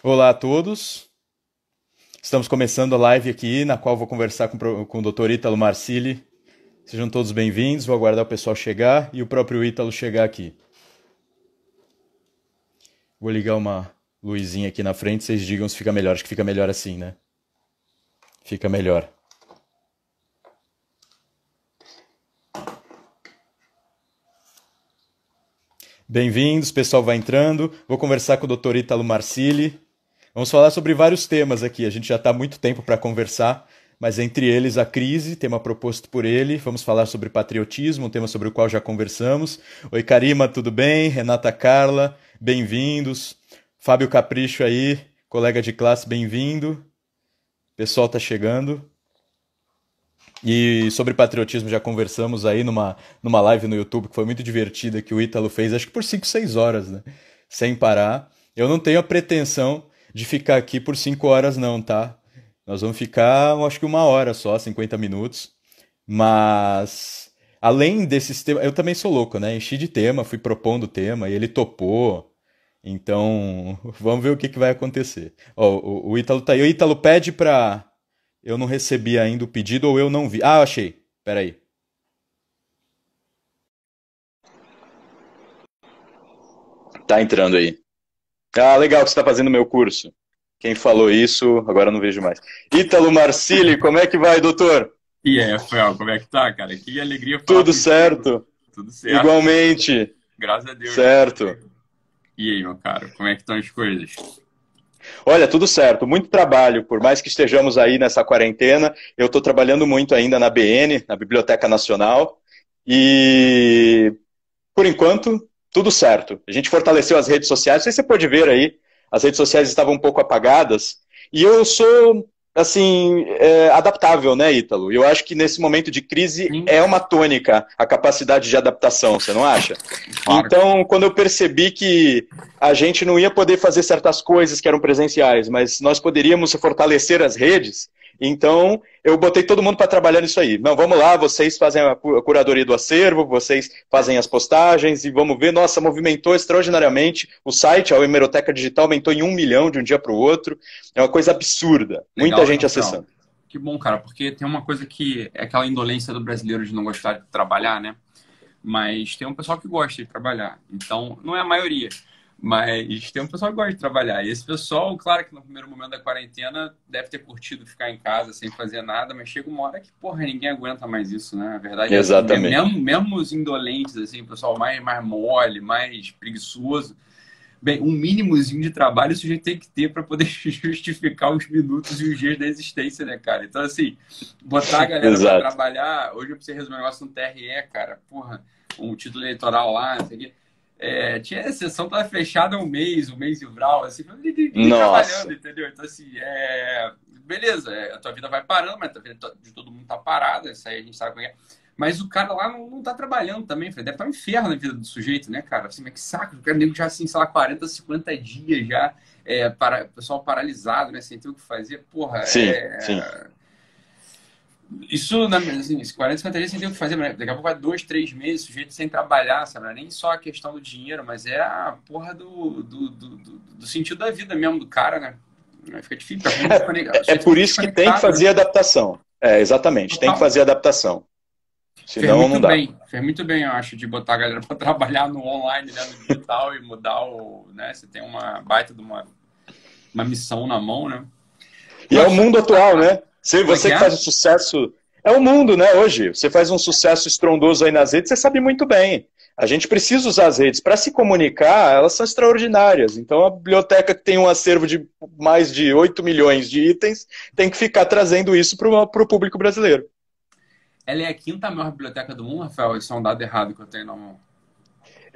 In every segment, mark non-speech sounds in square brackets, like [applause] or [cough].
Olá a todos. Estamos começando a live aqui, na qual vou conversar com, com o Dr. Ítalo Marcili. Sejam todos bem-vindos. Vou aguardar o pessoal chegar e o próprio Ítalo chegar aqui. Vou ligar uma luzinha aqui na frente, vocês digam se fica melhor. Acho que fica melhor assim, né? Fica melhor. Bem-vindos, pessoal vai entrando. Vou conversar com o Dr. Ítalo Marcili. Vamos falar sobre vários temas aqui. A gente já está muito tempo para conversar, mas entre eles a crise, tema proposto por ele. Vamos falar sobre patriotismo, um tema sobre o qual já conversamos. Oi, Karima, tudo bem? Renata Carla, bem-vindos. Fábio Capricho aí, colega de classe, bem-vindo. Pessoal está chegando. E sobre patriotismo já conversamos aí numa, numa live no YouTube que foi muito divertida que o Ítalo fez, acho que por 5, 6 horas, né? Sem parar. Eu não tenho a pretensão de ficar aqui por 5 horas, não, tá? Nós vamos ficar, acho que uma hora só, 50 minutos. Mas, além desses temas, eu também sou louco, né? Enchi de tema, fui propondo tema e ele topou. Então, [laughs] vamos ver o que, que vai acontecer. Ó, o, o Ítalo tá aí. O Ítalo pede pra eu não recebi ainda o pedido ou eu não vi. Ah, achei. Pera aí. Tá entrando aí. Ah, legal que você está fazendo meu curso. Quem falou isso, agora não vejo mais. Ítalo Marcili, como é que vai, doutor? E aí, Rafael, como é que tá, cara? Que alegria Tudo certo. Tudo certo. Igualmente. Graças a Deus. Certo. E aí, meu cara, como é que estão as coisas? Olha, tudo certo, muito trabalho, por mais que estejamos aí nessa quarentena, eu estou trabalhando muito ainda na BN, na Biblioteca Nacional, e por enquanto, tudo certo. A gente fortaleceu as redes sociais, não sei se você pode ver aí, as redes sociais estavam um pouco apagadas, e eu sou assim, é, adaptável, né, Ítalo? Eu acho que nesse momento de crise Sim. é uma tônica a capacidade de adaptação, você não acha? Claro. Então, quando eu percebi que a gente não ia poder fazer certas coisas que eram presenciais, mas nós poderíamos fortalecer as redes, então, eu botei todo mundo para trabalhar nisso aí. Não, vamos lá, vocês fazem a curadoria do acervo, vocês fazem as postagens e vamos ver. Nossa, movimentou extraordinariamente. O site, a Hemeroteca Digital, aumentou em um milhão de um dia para o outro. É uma coisa absurda. Legal, Muita gente acessando. Que bom, cara, porque tem uma coisa que é aquela indolência do brasileiro de não gostar de trabalhar, né? Mas tem um pessoal que gosta de trabalhar. Então, não é a maioria. Mas tem um pessoal que gosta de trabalhar. E esse pessoal, claro que no primeiro momento da quarentena deve ter curtido ficar em casa sem fazer nada, mas chega uma hora que, porra, ninguém aguenta mais isso, né? A verdade é Exatamente. é mesmo, mesmo os indolentes, assim, o pessoal mais, mais mole, mais preguiçoso, bem, um mínimozinho de trabalho o sujeito tem que ter para poder [laughs] justificar os minutos e os dias da existência, né, cara? Então, assim, botar a galera para trabalhar, hoje eu preciso resolver um negócio no TRE, cara, porra, um título eleitoral lá, não sei o quê é, tinha sessão tava fechada um mês, um mês e vral, assim, trabalhando, entendeu? Então, assim, é, beleza, é, a tua vida vai parando, mas a vida de todo mundo tá parada, isso aí a gente sabe como é. Mas o cara lá não, não tá trabalhando também, deve estar tá um inferno na vida do sujeito, né, cara? Assim, mas que saco, o cara nego já, assim, sei lá, 40, 50 dias já, é, para, pessoal paralisado, né, sem ter o que fazer, porra, sim, é, sim. Isso, assim, 40, 50 dias sem ter o que fazer, mas daqui a pouco vai dois, três meses, sujeito sem trabalhar, sabe? Não é nem só a questão do dinheiro, mas é a porra do, do, do, do sentido da vida mesmo do cara, né? Fica difícil. É, é por isso que tem que fazer né? adaptação. É, exatamente, Total. tem que fazer adaptação. Senão fez muito não dá. bem, fez muito bem, eu acho, de botar a galera para [laughs] trabalhar no online, né, no digital e mudar o. Né, você tem uma baita de uma, uma missão na mão, né? E é o mundo atual, né? Se você que é? faz um sucesso. É o mundo, né, hoje. Você faz um sucesso estrondoso aí nas redes, você sabe muito bem. A gente precisa usar as redes. Para se comunicar, elas são extraordinárias. Então, a biblioteca que tem um acervo de mais de 8 milhões de itens tem que ficar trazendo isso para o público brasileiro. Ela é a quinta maior biblioteca do mundo, Rafael? Isso é um dado errado que eu tenho na mão.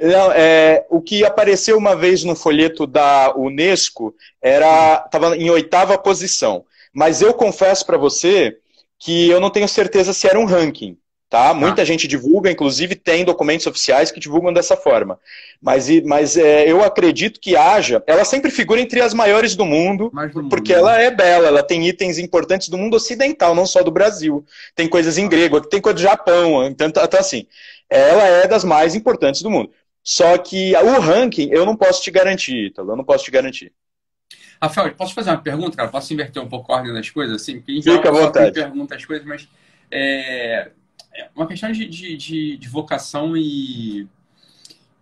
Não, é, o que apareceu uma vez no folheto da Unesco era estava em oitava posição. Mas eu confesso para você que eu não tenho certeza se era um ranking. Tá? Muita ah. gente divulga, inclusive tem documentos oficiais que divulgam dessa forma. Mas, mas é, eu acredito que haja. Ela sempre figura entre as maiores do mundo, do porque mundo. ela é bela, ela tem itens importantes do mundo ocidental, não só do Brasil. Tem coisas em grego, tem coisa do Japão. Então, então assim, ela é das mais importantes do mundo. Só que o ranking eu não posso te garantir, Ítalo, eu não posso te garantir. Rafael, posso fazer uma pergunta, cara? Posso inverter um pouco a ordem das coisas? Assim, porque em Fica à vontade. pergunta as coisas, mas é, é uma questão de, de, de, de vocação e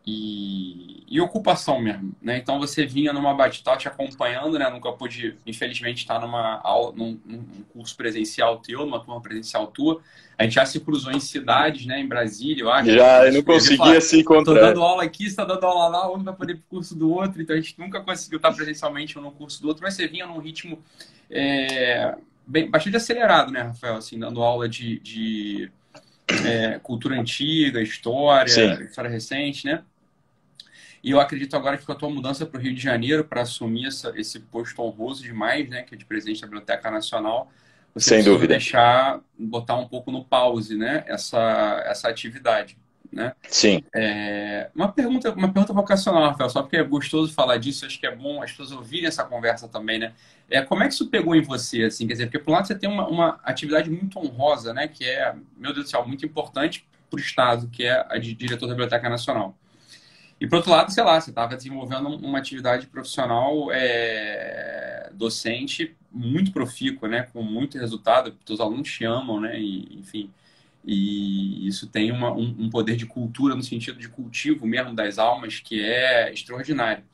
e, e, ocupação mesmo, né? Então você vinha numa batata te acompanhando, né? Nunca pude, infelizmente, estar numa aula, num, num, curso presencial teu, numa turma presencial tua. A gente já se cruzou em cidades, né? Em Brasília, eu acho. Já, eu não conseguia se encontrar. Estou dando aula aqui, está dando aula lá, um vai poder ir pro curso do outro. Então a gente nunca conseguiu estar presencialmente um no curso do outro, mas você vinha num ritmo é, bem, bastante acelerado, né, Rafael? Assim, dando aula de, de é, cultura antiga, história, Sim. história recente, né? E eu acredito agora que com a tua mudança para o Rio de Janeiro, para assumir essa, esse posto honroso demais, né, que é de presidente da Biblioteca Nacional, você Sem dúvida. deixar, botar um pouco no pause, né, essa, essa atividade. Né? Sim. É, uma, pergunta, uma pergunta vocacional, Rafael, só porque é gostoso falar disso, acho que é bom as pessoas ouvirem essa conversa também, né? É, como é que isso pegou em você, assim? Quer dizer, porque por um lado você tem uma, uma atividade muito honrosa, né? Que é, meu Deus do céu, muito importante para o Estado, que é a de diretor da Biblioteca Nacional. E por outro lado, sei lá, você estava desenvolvendo uma atividade profissional é, docente muito profícua, né? Com muito resultado, os alunos te amam, né? E, enfim, e isso tem uma, um, um, poder de cultura no sentido de cultivo mesmo das almas que é extraordinário.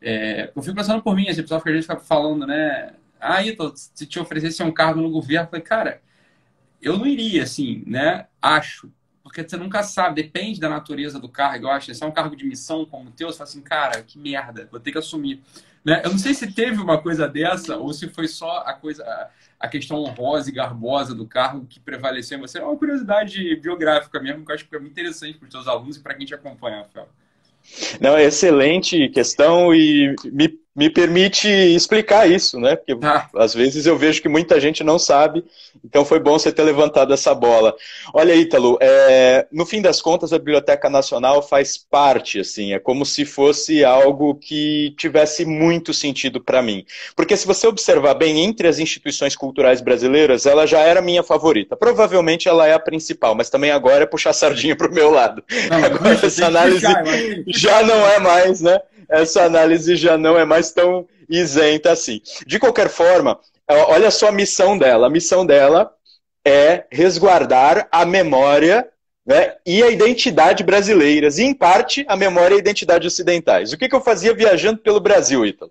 É, eu fico pensando por mim, esse pessoal que a gente fica falando, né? Ah, Ito, se te oferecesse um cargo no governo, eu falei, cara, eu não iria, assim, né? Acho porque você nunca sabe, depende da natureza do cargo, eu acho. Se é um cargo de missão como o teu, você fala assim, cara, que merda, vou ter que assumir. Né? Eu não sei se teve uma coisa dessa ou se foi só a coisa, a questão honrosa e garbosa do cargo que prevaleceu em você. É uma curiosidade biográfica mesmo, que eu acho que é muito interessante para os seus alunos e para quem te acompanha, Rafael. Não, é excelente questão e me me permite explicar isso, né? Porque ah. às vezes eu vejo que muita gente não sabe, então foi bom você ter levantado essa bola. Olha, Ítalo, é, no fim das contas, a Biblioteca Nacional faz parte, assim, é como se fosse algo que tivesse muito sentido para mim. Porque se você observar bem, entre as instituições culturais brasileiras, ela já era minha favorita. Provavelmente ela é a principal, mas também agora é puxar sardinha para o meu lado. Não, agora essa análise já não é mais, né? Essa análise já não é mais tão isenta assim. De qualquer forma, olha só a missão dela. A missão dela é resguardar a memória né, e a identidade brasileiras, e em parte a memória e a identidade ocidentais. O que, que eu fazia viajando pelo Brasil, Ítalo?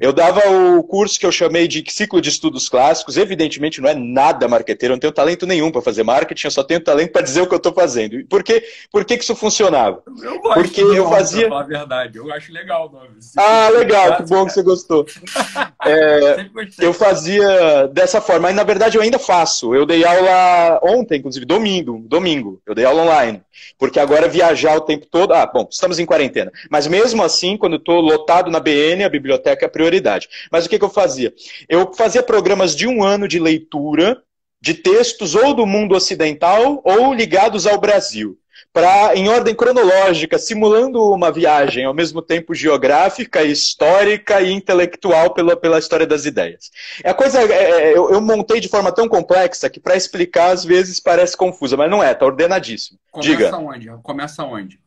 Eu dava o curso que eu chamei de ciclo de estudos clássicos, evidentemente não é nada marqueteiro, eu não tenho talento nenhum para fazer marketing, eu só tenho talento para dizer o que eu estou fazendo. Por, quê? Por que, que isso funcionava? Eu gosto Porque eu fazia. Falar a verdade, eu acho legal o nome. Ah, legal, que bom que você gostou. [laughs] é, eu fazia dessa forma, e na verdade eu ainda faço. Eu dei aula ontem, inclusive, domingo, domingo. Eu dei aula online. Porque agora viajar o tempo todo. Ah, bom, estamos em quarentena. Mas mesmo assim, quando estou lotado na BN, a biblioteca é a prioridade. Mas o que, que eu fazia? Eu fazia programas de um ano de leitura de textos ou do mundo ocidental ou ligados ao Brasil para em ordem cronológica, simulando uma viagem ao mesmo tempo geográfica, histórica e intelectual pela, pela história das ideias. É a coisa, é, é eu, eu, montei de forma tão complexa que para explicar às vezes parece confusa, mas não é, está ordenadíssimo. Começa Diga. onde? Começa onde?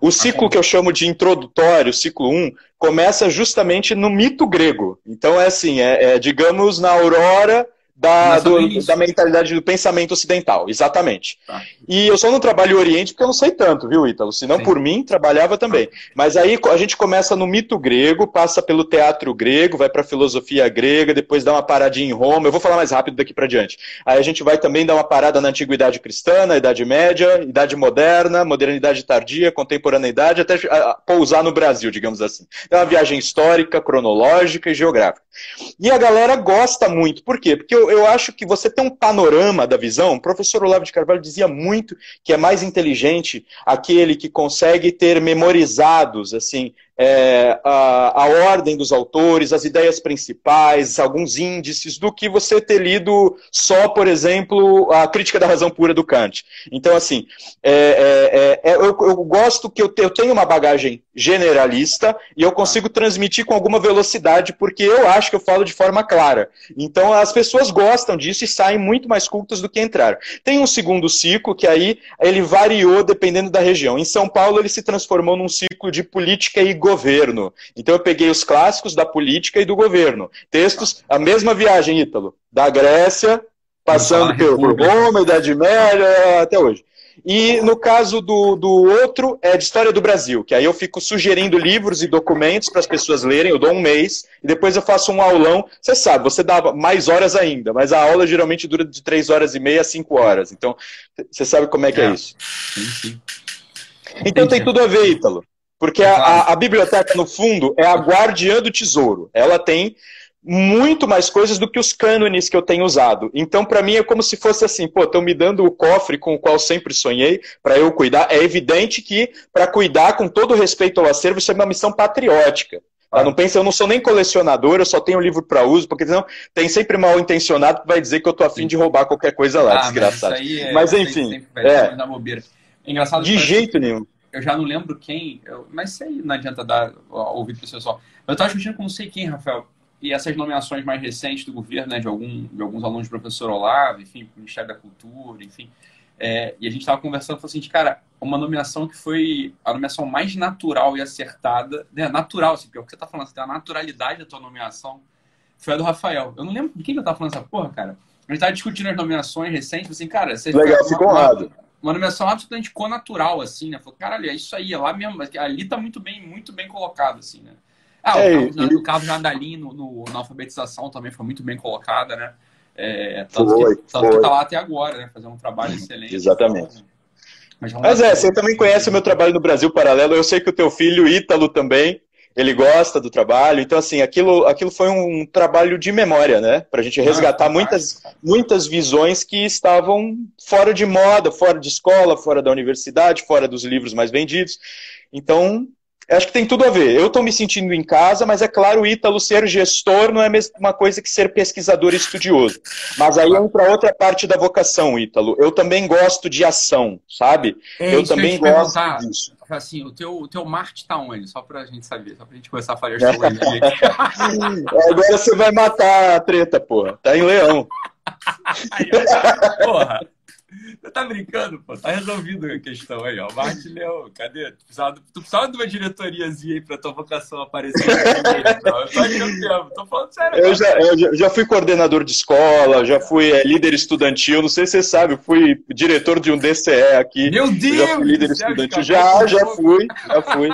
O ciclo que eu chamo de introdutório, ciclo 1, começa justamente no mito grego. Então é assim, é, é digamos na aurora da, do, da mentalidade do pensamento ocidental, exatamente. Tá. E eu só não trabalho Oriente porque eu não sei tanto, viu, Ítalo? Se não por mim, trabalhava também. Mas aí a gente começa no mito grego, passa pelo teatro grego, vai para a filosofia grega, depois dá uma paradinha em Roma. Eu vou falar mais rápido daqui para diante. Aí a gente vai também dar uma parada na antiguidade cristã, na Idade Média, Idade Moderna, modernidade tardia, contemporaneidade, até pousar no Brasil, digamos assim. É uma viagem histórica, cronológica e geográfica. E a galera gosta muito. Por quê? Porque eu, eu, acho que você tem um panorama da visão. O professor Olavo de Carvalho dizia muito que é mais inteligente aquele que consegue ter memorizados, assim, é, a, a, ordem dos autores, as ideias principais, alguns índices, do que você ter lido só, por exemplo, a crítica da razão pura do Kant. Então, assim, é, é, é, é eu, eu, gosto que eu, te, eu tenho uma bagagem generalista e eu consigo transmitir com alguma velocidade, porque eu acho que eu falo de forma clara. Então, as pessoas gostam disso e saem muito mais cultas do que entraram. Tem um segundo ciclo, que aí ele variou dependendo da região. Em São Paulo, ele se transformou num ciclo de política e governo. Então eu peguei os clássicos da política e do governo. Textos, a mesma viagem, Ítalo, da Grécia, passando por Roma, Idade Média, até hoje. E no caso do, do outro, é de História do Brasil, que aí eu fico sugerindo livros e documentos para as pessoas lerem, eu dou um mês, e depois eu faço um aulão. Você sabe, você dá mais horas ainda, mas a aula geralmente dura de três horas e meia a cinco horas. Então, você sabe como é que é, é isso. Sim, sim. Então tem tudo a ver, Ítalo. Porque a, a, a biblioteca, no fundo, é a guardiã do tesouro. Ela tem muito mais coisas do que os cânones que eu tenho usado. Então, para mim, é como se fosse assim: pô, estão me dando o cofre com o qual sempre sonhei para eu cuidar. É evidente que, para cuidar com todo respeito ao acervo, isso é uma missão patriótica. Ah. Não pensa, eu não sou nem colecionador, eu só tenho livro para uso, porque senão tem sempre mal intencionado que vai dizer que eu tô afim de roubar qualquer coisa lá, ah, desgraçado. Mas, é, mas enfim. É. é Engraçado de jeito nenhum. Eu já não lembro quem, eu, mas aí não adianta dar ouvido para o pessoal. Eu estava discutindo com não sei quem, Rafael e essas nomeações mais recentes do governo, né, de, algum, de alguns alunos do professor Olavo, enfim, Ministério da Cultura, enfim, é, e a gente estava conversando, falou assim, cara, uma nomeação que foi a nomeação mais natural e acertada, né, natural, assim, porque é o que você está falando, você tem a naturalidade da tua nomeação, foi a do Rafael. Eu não lembro com quem que eu estava falando essa porra, cara. A gente estava discutindo as nomeações recentes, assim, cara... Legal, ficou honrado. Uma nomeação absolutamente co-natural, assim, né? Falou, caralho, é isso aí, é lá mesmo, ali tá muito bem, muito bem colocado, assim, né? Ah, é, o, Carlos, e... o no, no, na alfabetização também foi muito bem colocada, né? É, tanto foi, que, tanto que tá lá até agora, né? Fazendo um trabalho excelente. Exatamente. Mas, Mas é, você também conhece o meu trabalho no Brasil Paralelo. Eu sei que o teu filho, Ítalo, também, ele gosta do trabalho. Então, assim, aquilo, aquilo foi um trabalho de memória, né? Para a gente resgatar ah, muitas, muitas visões que estavam fora de moda, fora de escola, fora da universidade, fora dos livros mais vendidos. Então, acho que tem tudo a ver. Eu estou me sentindo em casa, mas é claro, Ítalo ser gestor não é a mesma coisa que ser pesquisador e estudioso. Mas aí entra outra parte da vocação, Ítalo. Eu também gosto de ação, sabe? É, eu também eu gosto disso. Assim, o teu, o teu Marte está onde? Só para a gente saber, só para a gente começar a falar as coisas Agora você vai matar a treta, porra. Tá em Leão. [laughs] porra. [laughs] Você tá brincando, pô? Tá resolvido a questão aí, ó. Marte Leão, cadê? Tu precisava, tu precisava de uma diretoriazinha aí pra tua vocação aparecer. Então. Eu tô mesmo, tô falando sério. Eu já, eu já fui coordenador de escola, já fui é, líder estudantil, não sei se você sabe, fui diretor de um DCE aqui. Meu Deus! Já fui líder estudantil. Já, já fui, já fui.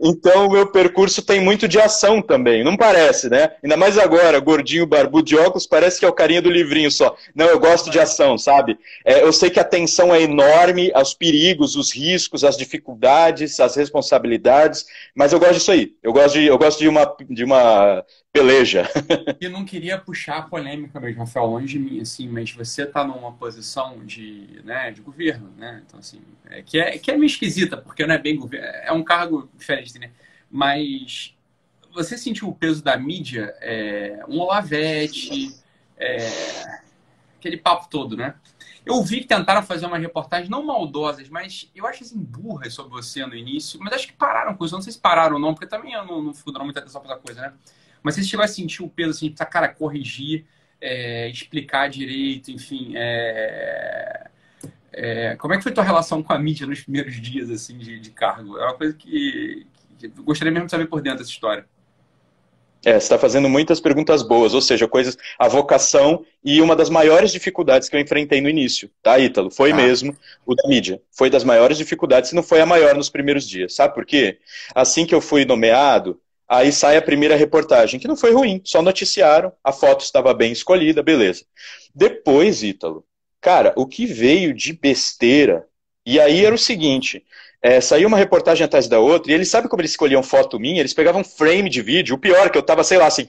Então, o meu percurso tem muito de ação também, não parece, né? Ainda mais agora, gordinho, barbudo de óculos, parece que é o carinha do livrinho só. Não, eu gosto de ação, sabe? É, eu sei que a tensão é enorme, os perigos, os riscos, as dificuldades, as responsabilidades, mas eu gosto disso aí. Eu gosto de, eu gosto de, uma, de uma peleja. [laughs] Eu não queria puxar a polêmica mesmo, Rafael, longe de mim, assim, mas você está numa posição de, né, de governo, né? Então, assim, é, que, é, que é meio esquisita, porque não é bem governo, é um cargo diferente, né? Mas você sentiu o peso da mídia, é, um Olavete, é, aquele papo todo, né? Eu vi que tentaram fazer uma reportagem, não maldosas, mas eu acho assim, burras sobre você no início, mas acho que pararam com isso. Não sei se pararam ou não, porque também eu não, não fico dando muita atenção pra coisa, né? Mas você chegou a sentir o peso assim, de cara, corrigir, é, explicar direito, enfim. É, é, como é que foi tua relação com a mídia nos primeiros dias assim de, de cargo? É uma coisa que, que gostaria mesmo de saber por dentro dessa história. É, você está fazendo muitas perguntas boas, ou seja, coisas, a vocação e uma das maiores dificuldades que eu enfrentei no início, tá, Ítalo? Foi ah. mesmo o da mídia. Foi das maiores dificuldades, se não foi a maior nos primeiros dias. Sabe por quê? Assim que eu fui nomeado, Aí sai a primeira reportagem, que não foi ruim, só noticiaram, a foto estava bem escolhida, beleza. Depois, Ítalo, cara, o que veio de besteira, e aí era o seguinte, é, saiu uma reportagem atrás da outra, e eles sabem como eles escolhiam foto minha? Eles pegavam frame de vídeo, o pior, que eu tava, sei lá, assim,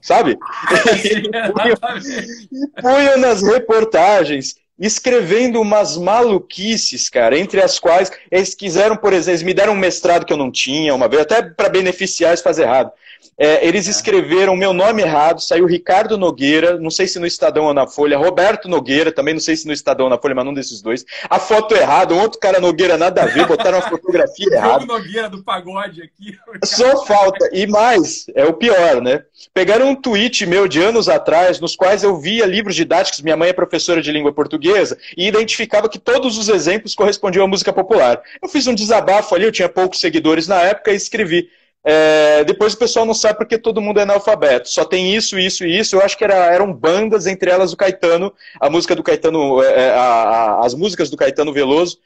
sabe? [laughs] e punham nas reportagens escrevendo umas maluquices, cara, entre as quais eles quiseram, por exemplo, eles me deram um mestrado que eu não tinha uma vez, até para beneficiar eles fazer errado. É, eles escreveram meu nome errado, saiu Ricardo Nogueira, não sei se no Estadão ou na Folha, Roberto Nogueira, também não sei se no Estadão ou na Folha, mas não desses dois. A foto errada, um outro cara Nogueira nada a ver, botaram a fotografia [laughs] errada. Nogueira do pagode aqui. Só falta. E mais, é o pior, né? Pegaram um tweet meu de anos atrás, nos quais eu via livros didáticos, minha mãe é professora de língua portuguesa, e identificava que todos os exemplos correspondiam à música popular. Eu fiz um desabafo ali, eu tinha poucos seguidores na época e escrevi É, depois o pessoal não sabe porque todo mundo é analfabeto. Só tem isso, isso e isso. Eu acho que era, eram bandas, entre elas o Caetano, a música do Caetano, é, é, a, a, as músicas do Caetano Veloso.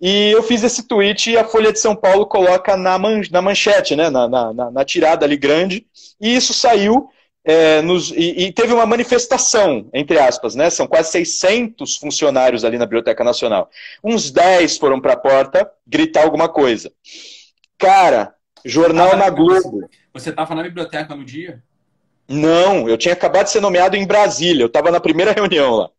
E eu fiz esse tweet e a Folha de São Paulo coloca na, man, na manchete, né, na, na, na, tirada ali grande. E isso saiu é, nos, e, e, teve uma manifestação, entre aspas, né? São quase 600 funcionários ali na Biblioteca Nacional. Uns 10 foram para a porta gritar alguma coisa. Cara, Jornal na Globo. Você estava na biblioteca no dia? Não, eu tinha acabado de ser nomeado em Brasília. Eu estava na primeira [laughs] reunião lá.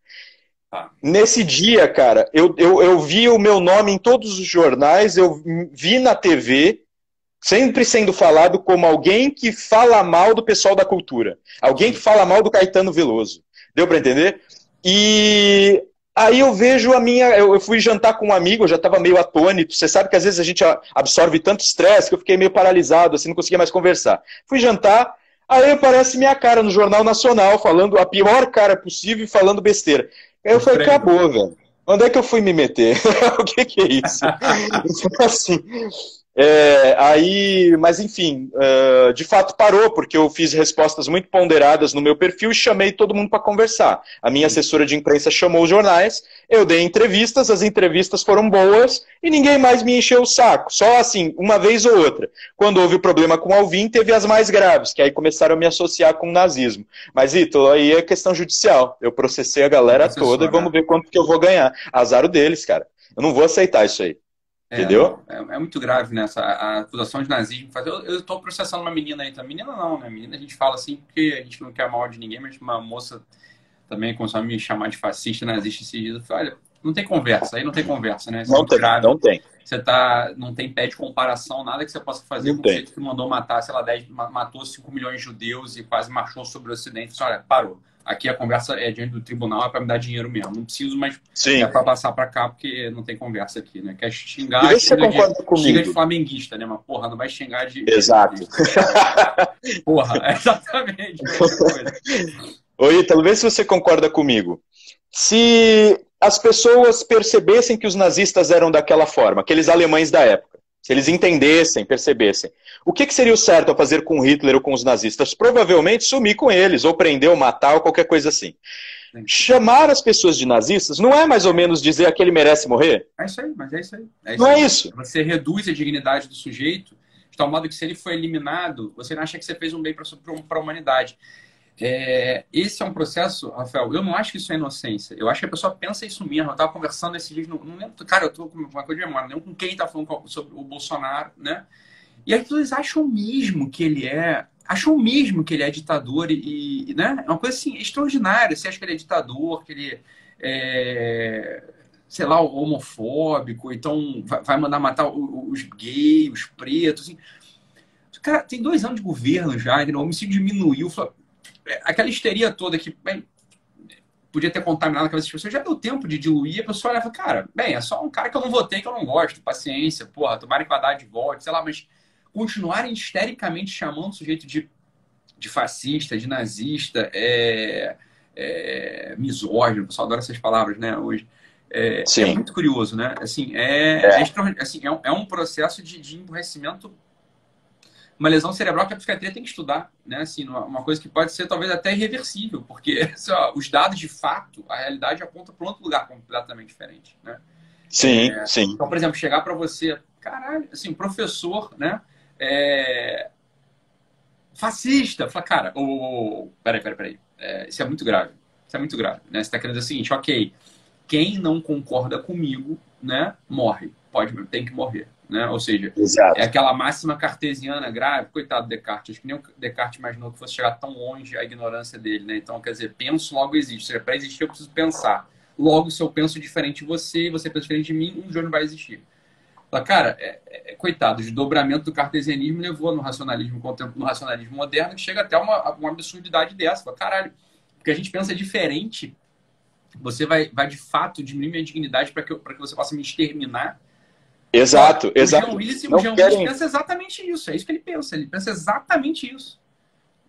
Tá. Nesse dia, cara, eu, eu, eu vi o meu nome em todos os jornais, eu vi na TV, sempre sendo falado como alguém que fala mal do pessoal da cultura. Alguém que fala mal do Caetano Veloso. Deu para entender? E Aí eu vejo a minha. Eu fui jantar com um amigo, eu já estava meio atônito. Você sabe que às vezes a gente absorve tanto estresse que eu fiquei meio paralisado, assim, não conseguia mais conversar. Fui jantar, aí aparece minha cara no Jornal Nacional, falando a pior cara possível e falando besteira. Aí eu falei, acabou, velho. Onde é que eu fui me meter? [laughs] o que, que é isso? [laughs] então, assim, é, aí, mas enfim, uh, de fato parou, porque eu fiz respostas muito ponderadas no meu perfil e chamei todo mundo para conversar. A minha assessora de imprensa chamou os jornais, eu dei entrevistas, as entrevistas foram boas e ninguém mais me encheu o saco. Só assim, uma vez ou outra. Quando houve o problema com o Alvin, teve as mais graves, que aí começaram a me associar com o nazismo. Mas, Ito, aí é questão judicial. Eu processei a galera toda e vamos ver quanto que eu vou ganhar. Azar deles, cara. Eu não vou aceitar isso aí. É, Entendeu? É, é, muito grave, né? Essa, a acusação de nazismo. Eu, estou processando uma menina aí também. Menina não, né? Menina a gente fala assim porque a gente não quer mal de ninguém, mas uma moça também começou a me chamar de fascista, nazista esses dias. Eu falei, olha, não tem conversa, aí não tem conversa, né? Isso é não é tem, grave. não tem. Você tá, não tem pé de comparação, nada que você possa fazer não com o jeito que mandou matar, sei lá, 10, matou 5 milhões de judeus e quase marchou sobre o Ocidente. Você, olha, parou aqui a conversa é diante do tribunal, é para me dar dinheiro mesmo. Não preciso mais Sim. é para passar para cá, porque não tem conversa aqui, né? Quer xingar, e você concorda de, comigo? xinga de flamenguista, né? Mas, porra, não vai xingar de... Exato. De... [laughs] porra, é exatamente. Oi, Ítalo, vê se você concorda comigo. Se as pessoas percebessem que os nazistas eram daquela forma, aqueles alemães da época, se eles entendessem, percebessem. O que, que, seria o certo a fazer com Hitler ou com os nazistas? Provavelmente sumir com eles, ou prender, ou matar, ou qualquer coisa assim. Sim. Chamar as pessoas de nazistas não é mais ou menos dizer que ele merece morrer? É isso aí, mas é isso aí. É isso não é aí. é isso. Você reduz a dignidade do sujeito de tal modo que se ele foi eliminado, você não acha que você fez um bem para a humanidade. É, esse é um processo, Rafael, eu não acho que isso é inocência. Eu acho que a pessoa pensa isso mesmo. Eu estava conversando esses dias, não, não lembro, cara, eu estou com uma coisa de memória, não com quem está falando sobre o Bolsonaro, né? E as pessoas acham mesmo que ele é, acham mesmo que ele é ditador e, né? É uma coisa assim, extraordinária. Você acha que ele é ditador, que ele é, sei lá, homofóbico, então vai mandar matar os gays, os pretos, assim. Cara, tem dois anos de governo já, o homicídio diminuiu aquela histeria toda que bem, podia ter contaminado aquelas pessoas, já deu tempo de diluir, a pessoa olha cara, bem, é só um cara que eu não votei, que eu não gosto, paciência, porra, tomarem que vai dar de voto, sei lá, mas continuarem histericamente chamando o sujeito de, de fascista, de nazista, é, é, misógino, o pessoal adora essas palavras, né, hoje. É, é muito curioso, né? Assim, é, é. é assim, é, um, é um processo de, de emburrecimento uma lesão cerebral que a psiquiatria tem que estudar, né? Assim, uma coisa que pode ser talvez até irreversível, porque [laughs] os dados de fato, a realidade aponta para outro lugar completamente diferente, né? Sim, é, sim. Então, por exemplo, chegar para você, caralho, assim, professor, né? É, fascista, fala, cara, oh, peraí, peraí, peraí, é, isso é muito grave, isso é muito grave, né? Você está querendo dizer o seguinte, ok, quem não concorda comigo, né, morre, pode, tem que morrer. Né? Ou seja, Exato. é aquela máxima cartesiana grave, coitado Descartes, acho que nem o Descartes imaginou que fosse chegar tão longe a ignorância dele, né? Então, quer dizer, penso, logo existe. Ou seja, para existir eu preciso pensar. Logo, se eu penso diferente de você, você pensa diferente de mim, um jogo não vai existir. Fala, cara, é, é, é, coitado, o desdobramento do cartesianismo levou no racionalismo no racionalismo moderno que chega até uma, uma absurdidade dessa. Fala, caralho, porque a gente pensa diferente, você vai, vai de fato diminuir minha dignidade para que, que você possa me exterminar Exato, exato. O Willis, o Jean querem... Willis pensa exatamente isso. É isso que ele pensa. Ele pensa exatamente isso.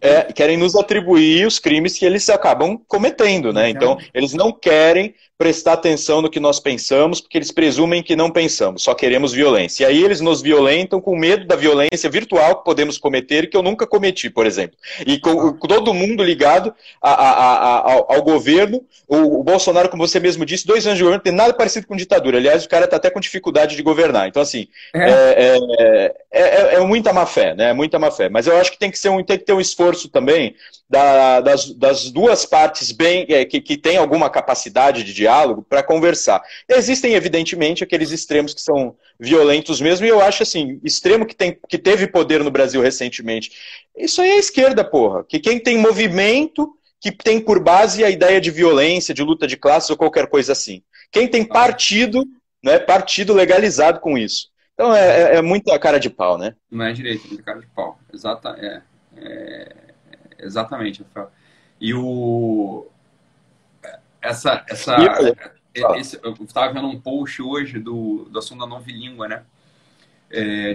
É, querem nos atribuir os crimes que eles acabam cometendo, né? Então, eles não querem prestar atenção no que nós pensamos, porque eles presumem que não pensamos, só queremos violência. E aí eles nos violentam com medo da violência virtual que podemos cometer e que eu nunca cometi, por exemplo. E com, todo mundo ligado a, a, a, ao, ao, governo. O, o, Bolsonaro, como você mesmo disse, dois anos de governo tem nada parecido com ditadura. Aliás, o cara está até com dificuldade de governar. Então, assim, é, é, é, é, é muita má fé, né? Muita má fé. Mas eu acho que tem que, ser um, tem que ter um esforço também da, das, das, duas partes bem é, que, que têm alguma capacidade de diálogo para conversar. Existem, evidentemente, aqueles extremos que são violentos mesmo, e eu acho assim, extremo que, tem, que teve poder no Brasil recentemente. Isso aí é esquerda, porra. Que quem tem movimento que tem por base a ideia de violência, de luta de classes ou qualquer coisa assim. Quem tem partido, né, partido legalizado com isso. Então é, é, é muita cara de pau, né? Não é direito, é cara de pau. Exata, é, é exatamente, Rafael. E o. Essa. essa esse, eu estava vendo um post hoje do, do assunto da novilíngua, né? É,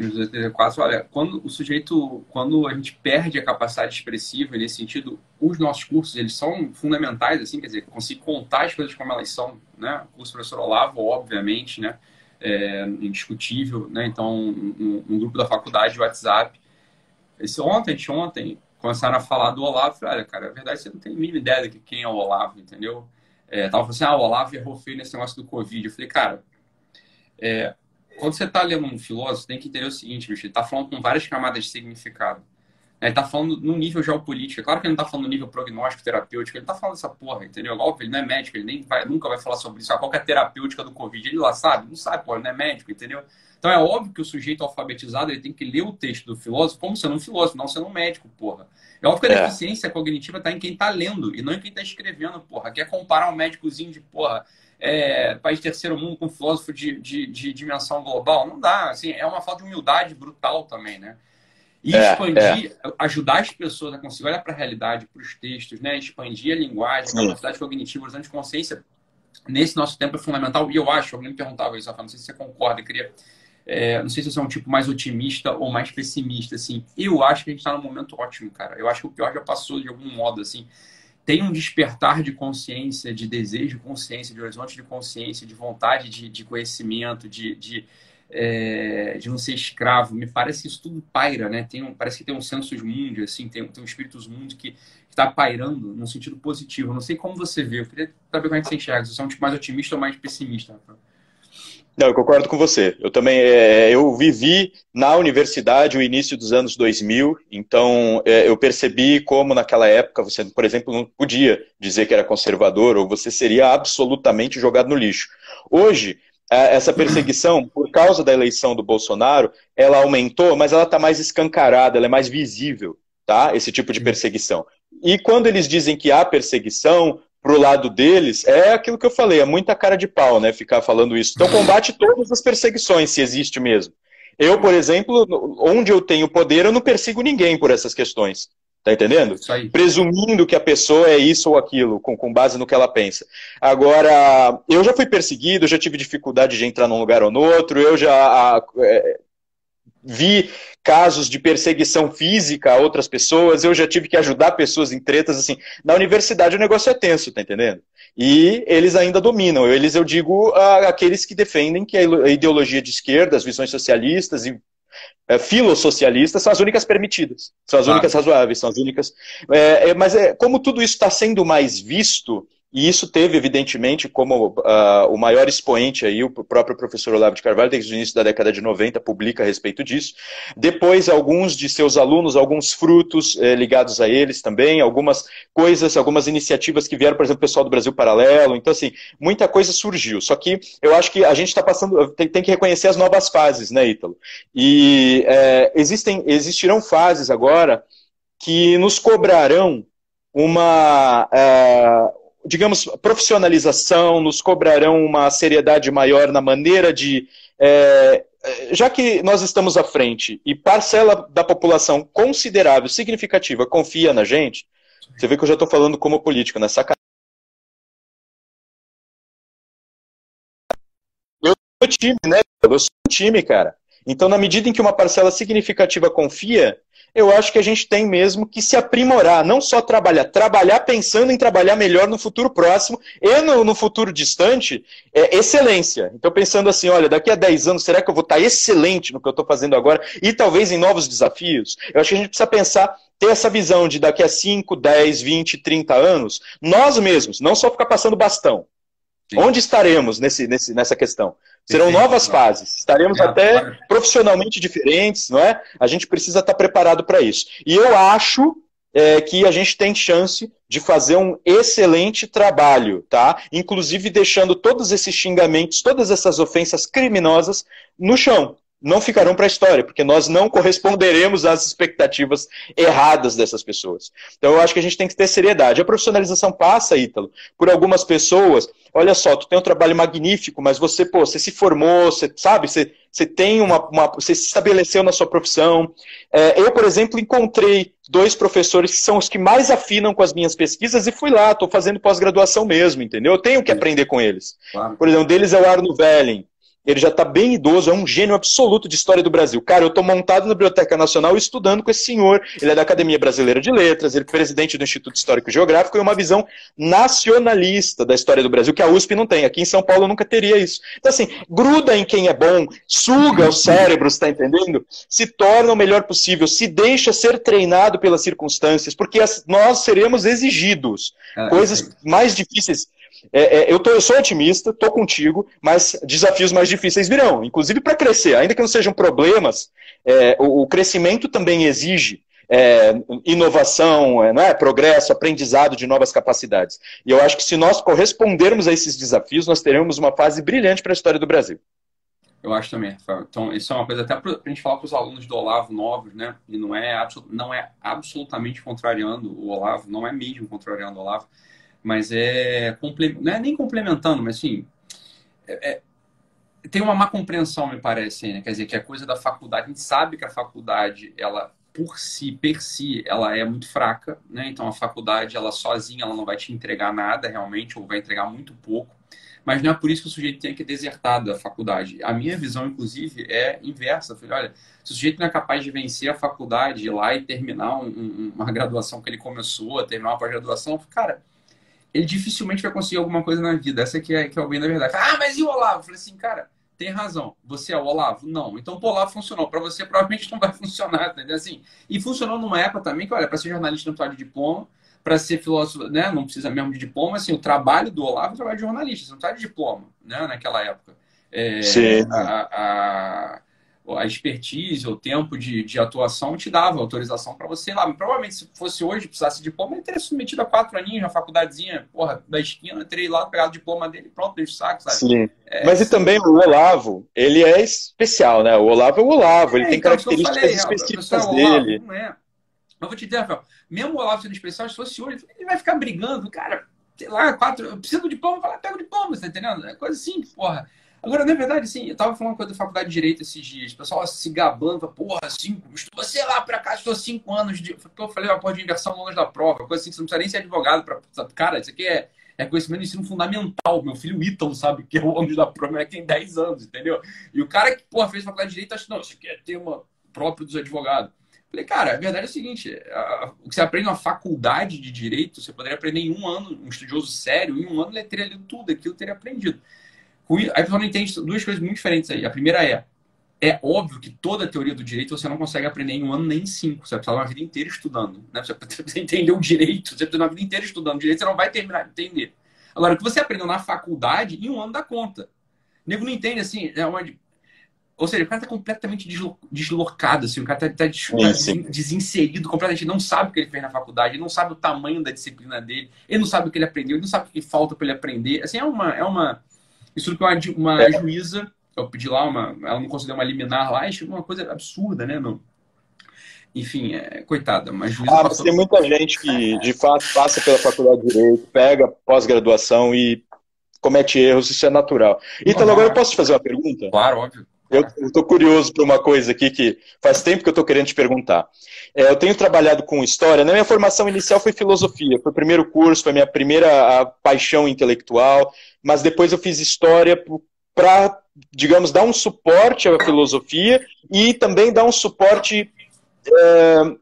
olha, quando o sujeito, quando a gente perde a capacidade expressiva nesse sentido, os nossos cursos, eles são fundamentais, assim, quer dizer, conseguir contar as coisas como elas são, né? O curso do professor Olavo, obviamente, né? É, indiscutível, né? Então, um, um, grupo da faculdade de WhatsApp. Esse, ontem, ontem, começaram a falar do Olavo. Falei, olha, cara, a verdade você não tem a mínima ideia de quem é o Olavo, entendeu? É, tava falando assim, ah, o Olavo errou feio nesse negócio do Covid. Eu falei, cara, é, quando você está lendo um filósofo, tem que entender o seguinte, bicho, ele está falando com várias camadas de significado. Ele está falando no nível geopolítico. É claro que ele não está falando no nível prognóstico, terapêutico, ele está falando essa porra, entendeu? Óbvio, ele não é médico, ele nem vai, nunca vai falar sobre isso. Qual é a terapêutica do Covid? Ele lá sabe? Não sabe, pô, ele não é médico, entendeu? Então é óbvio que o sujeito alfabetizado ele tem que ler o texto do filósofo como sendo um filósofo, não sendo um médico, porra. É óbvio que a é. deficiência cognitiva está em quem está lendo e não em quem está escrevendo, porra. Quer comparar um médicozinho de, porra, é, país terceiro mundo com um filósofo de, de, de, dimensão global? Não dá. Assim, é uma falta de humildade brutal também, né? E é, expandir, é. ajudar as pessoas a conseguir olhar para a realidade, para os textos, né? Expandir a linguagem, a capacidade cognitiva, usando de consciência, nesse nosso tempo é fundamental. E eu acho, alguém me perguntava isso, Rafa, não sei se você concorda, eu queria é, não sei se você é um tipo mais otimista ou mais pessimista, assim. Eu acho que a gente está num momento ótimo, cara. Eu acho que o pior já passou de algum modo, assim. Tem um despertar de consciência, de desejo de consciência, de horizonte de consciência, de vontade de, de conhecimento, de, de, é, de não ser escravo. Me parece que isso tudo paira, né? Tem um, parece que tem um sensus mundi, assim, tem, tem um espíritus mundi que está pairando num sentido positivo. Eu não sei como você vê. Eu queria saber como é que você enxerga. Se você é um tipo mais otimista ou mais pessimista, Rafael. Não, eu concordo com você. Eu também, é, eu vivi na universidade o início dos anos 2000, então é, eu percebi como naquela época você, por exemplo, não podia dizer que era conservador ou você seria absolutamente jogado no lixo. Hoje, essa perseguição, [coughs] por causa da eleição do Bolsonaro, ela aumentou, mas ela está mais escancarada, ela é mais visível, tá? Esse tipo de perseguição. E quando eles dizem que há perseguição, pro lado deles, é aquilo que eu falei, é muita cara de pau, né, ficar falando isso. Então combate todas as perseguições, se existe mesmo. Eu, por exemplo, onde eu tenho poder, eu não persigo ninguém por essas questões. Tá entendendo? Presumindo que a pessoa é isso ou aquilo, com, com base no que ela pensa. Agora, eu já fui perseguido, já tive dificuldade de entrar num lugar ou no outro, eu já a, é, vi casos de perseguição física a outras pessoas, eu já tive que ajudar pessoas em tretas, assim. Na universidade o negócio é tenso, tá entendendo? E eles ainda dominam. Eles, eu digo, aqueles que defendem que a ideologia de esquerda, as visões socialistas e é, filosocialistas são as únicas permitidas, são as ah. únicas razoáveis, são as únicas. É, é, mas é, como tudo isso está sendo mais visto, e isso teve, evidentemente, como uh, o maior expoente aí, o próprio professor Olavo de Carvalho, desde o início da década de 90, publica a respeito disso. Depois, alguns de seus alunos, alguns frutos eh, ligados a eles também, algumas coisas, algumas iniciativas que vieram, por exemplo, o pessoal do Brasil Paralelo. Então, assim, muita coisa surgiu. Só que eu acho que a gente está passando, tem, tem, que reconhecer as novas fases, né, Ítalo? E é, existem, existirão fases agora que nos cobrarão uma, uh, digamos, profissionalização, nos cobrarão uma seriedade maior na maneira de. É, já que nós estamos à frente e parcela da população considerável, significativa, confia na gente, você vê que eu já estou falando como político, né? Sacanagem. Eu sou time, né? Eu sou time, cara. Então, na medida em que uma parcela significativa confia, eu acho que a gente tem mesmo que se aprimorar, não só trabalhar, trabalhar pensando em trabalhar melhor no futuro próximo e no, no futuro distante, é, excelência. Então, pensando assim, olha, daqui a 10 anos, será que eu vou estar excelente no que eu estou fazendo agora e talvez em novos desafios? Eu acho que a gente precisa pensar, ter essa visão de daqui a 5, 10, 20, 30 anos, nós mesmos, não só ficar passando bastão. Sim. Onde estaremos nesse, nesse, nessa questão? Serão Perfeito, novas fases. Estaremos é, até claro. profissionalmente diferentes, não é? A gente precisa estar preparado para isso. E eu acho é, que a gente tem chance de fazer um excelente trabalho, tá? Inclusive deixando todos esses xingamentos, todas essas ofensas criminosas no chão não ficarão para a história, porque nós não corresponderemos às expectativas erradas dessas pessoas. Então eu acho que a gente tem que ter seriedade. A profissionalização passa, Ítalo, por algumas pessoas. Olha só, tu tem um trabalho magnífico, mas você, pô, você se formou, você sabe, você, você tem uma, uma você se estabeleceu na sua profissão. É, eu, por exemplo, encontrei dois professores que são os que mais afinam com as minhas pesquisas e fui lá, estou fazendo pós-graduação mesmo, entendeu? Eu tenho que aprender com eles. Claro. Por exemplo, um deles é o Arno Velling. Ele já está bem idoso, é um gênio absoluto de história do Brasil. Cara, eu estou montado na Biblioteca Nacional estudando com esse senhor. Ele é da Academia Brasileira de Letras, ele é presidente do Instituto Histórico e Geográfico e uma visão nacionalista da história do Brasil, que a USP não tem. Aqui em São Paulo nunca teria isso. Então, assim, gruda em quem é bom, suga os cérebros, está entendendo? Se torna o melhor possível, se deixa ser treinado pelas circunstâncias, porque nós seremos exigidos. É, coisas é. mais difíceis é, é, eu, tô, eu sou otimista, estou contigo, mas desafios mais difíceis virão, inclusive para crescer. Ainda que não sejam problemas, é, o, o, crescimento também exige é, inovação, é, é, progresso, aprendizado de novas capacidades. E eu acho que se nós correspondermos a esses desafios, nós teremos uma fase brilhante para a história do Brasil. Eu acho também, Rafael. Então, isso é uma coisa até para a gente falar para os alunos do Olavo novos, né? E não é, não é absolutamente contrariando o Olavo, não é mesmo contrariando o Olavo mas é não é nem complementando, mas assim é, é, tem uma má compreensão, me parece, né? quer dizer que a coisa da faculdade, a gente sabe que a faculdade ela por si, per si, ela é muito fraca, né? Então a faculdade, ela sozinha, ela não vai te entregar nada realmente, ou vai entregar muito pouco. Mas não é por isso que o sujeito tem que desertar da faculdade. A minha visão, inclusive, é inversa. Eu falei, olha, se o sujeito não é capaz de vencer a faculdade, ir lá e terminar um, uma graduação que ele começou, terminar uma pós-graduação, cara, ele dificilmente vai conseguir alguma coisa na vida. Essa que é, que é o bem da verdade. Ah, mas e o Olavo? Eu falei assim, cara, tem razão. Você é o Olavo? Não. Então, o Olavo funcionou. Para você, provavelmente não vai [laughs] funcionar, entendeu? Assim, e funcionou numa época também que, olha, para ser jornalista não precisa de diploma, para ser filósofo, né, não precisa mesmo de diploma. Assim, o trabalho do Olavo é o trabalho de jornalista, você não precisa de diploma, né, naquela época. É, Sim. A, a, a expertise, o tempo de, de atuação te dava autorização para você ir lá. Mas, provavelmente, se fosse hoje, precisasse de diploma, ele teria submetido a quatro aninhos na faculdadezinha, porra, da esquina, teria ido lá, pegado o diploma dele pronto, deixa o saco, sabe? Sim. É, Mas e também o Olavo, ele é especial, né? O Olavo é o Olavo, é, ele tem então, características falei, específicas dele. Olavo, não é. Mas vou te dizer, Rafael, mesmo o Olavo sendo especial, se fosse hoje, ele vai ficar brigando, cara, sei lá, quatro, precisa do diploma, vai lá, pega o diploma, você tá entendendo? É coisa assim, porra. Agora, na verdade, sim, eu tava falando uma coisa da faculdade de Direito esses dias, o pessoal se gabando, porra, cinco, estou, sei lá, por acaso, estou cinco anos de. Eu falei, uma porra de inversão longe da prova, coisa assim, você não precisa nem ser advogado para. Cara, isso aqui é, é conhecimento de ensino fundamental. Meu filho Ítalo sabe que é o ônibus da prova, é que tem 10 anos, entendeu? E o cara que, porra, fez faculdade de Direito, acha, não, isso aqui é tema próprio dos advogados. Falei, cara, a verdade é o seguinte: a, o que você aprende na faculdade de direito, você poderia aprender em um ano, um estudioso sério, em um ano ele teria lido tudo aquilo, teria aprendido. Aí a pessoa não entende duas coisas muito diferentes aí. A primeira é, é óbvio que toda a teoria do direito você não consegue aprender em um ano nem em cinco. Você precisa uma vida inteira estudando. Né? Você [laughs] precisa entender o direito. Você precisa uma vida inteira estudando. O direito você não vai terminar de entender. Agora, o que você aprendeu na faculdade, em um ano dá conta. O nego não entende assim. É uma... Ou seja, o cara está completamente deslocado, assim, o cara está tá desinserido completamente, não sabe o que ele fez na faculdade, ele não sabe o tamanho da disciplina dele, ele não sabe o que ele aprendeu, ele não sabe o que falta para ele aprender. Assim, é uma, é uma, isso que uma, uma é. juíza, eu pedi lá, uma, ela não conseguiu uma liminar lá, e uma coisa absurda, né, meu? Enfim, é, coitada, mas juíza. Ah, passou... tem muita gente que, de fato, passa pela faculdade de Direito, pega pós-graduação e comete erros, isso é natural. Então, agora eu posso te fazer uma pergunta? Claro, óbvio. Eu estou curioso por uma coisa aqui que faz tempo que eu estou querendo te perguntar. É, eu tenho trabalhado com história. Na minha formação inicial foi filosofia. Foi o primeiro curso, foi a minha primeira paixão intelectual. Mas depois eu fiz história para, digamos, dar um suporte à filosofia e também dar um suporte é,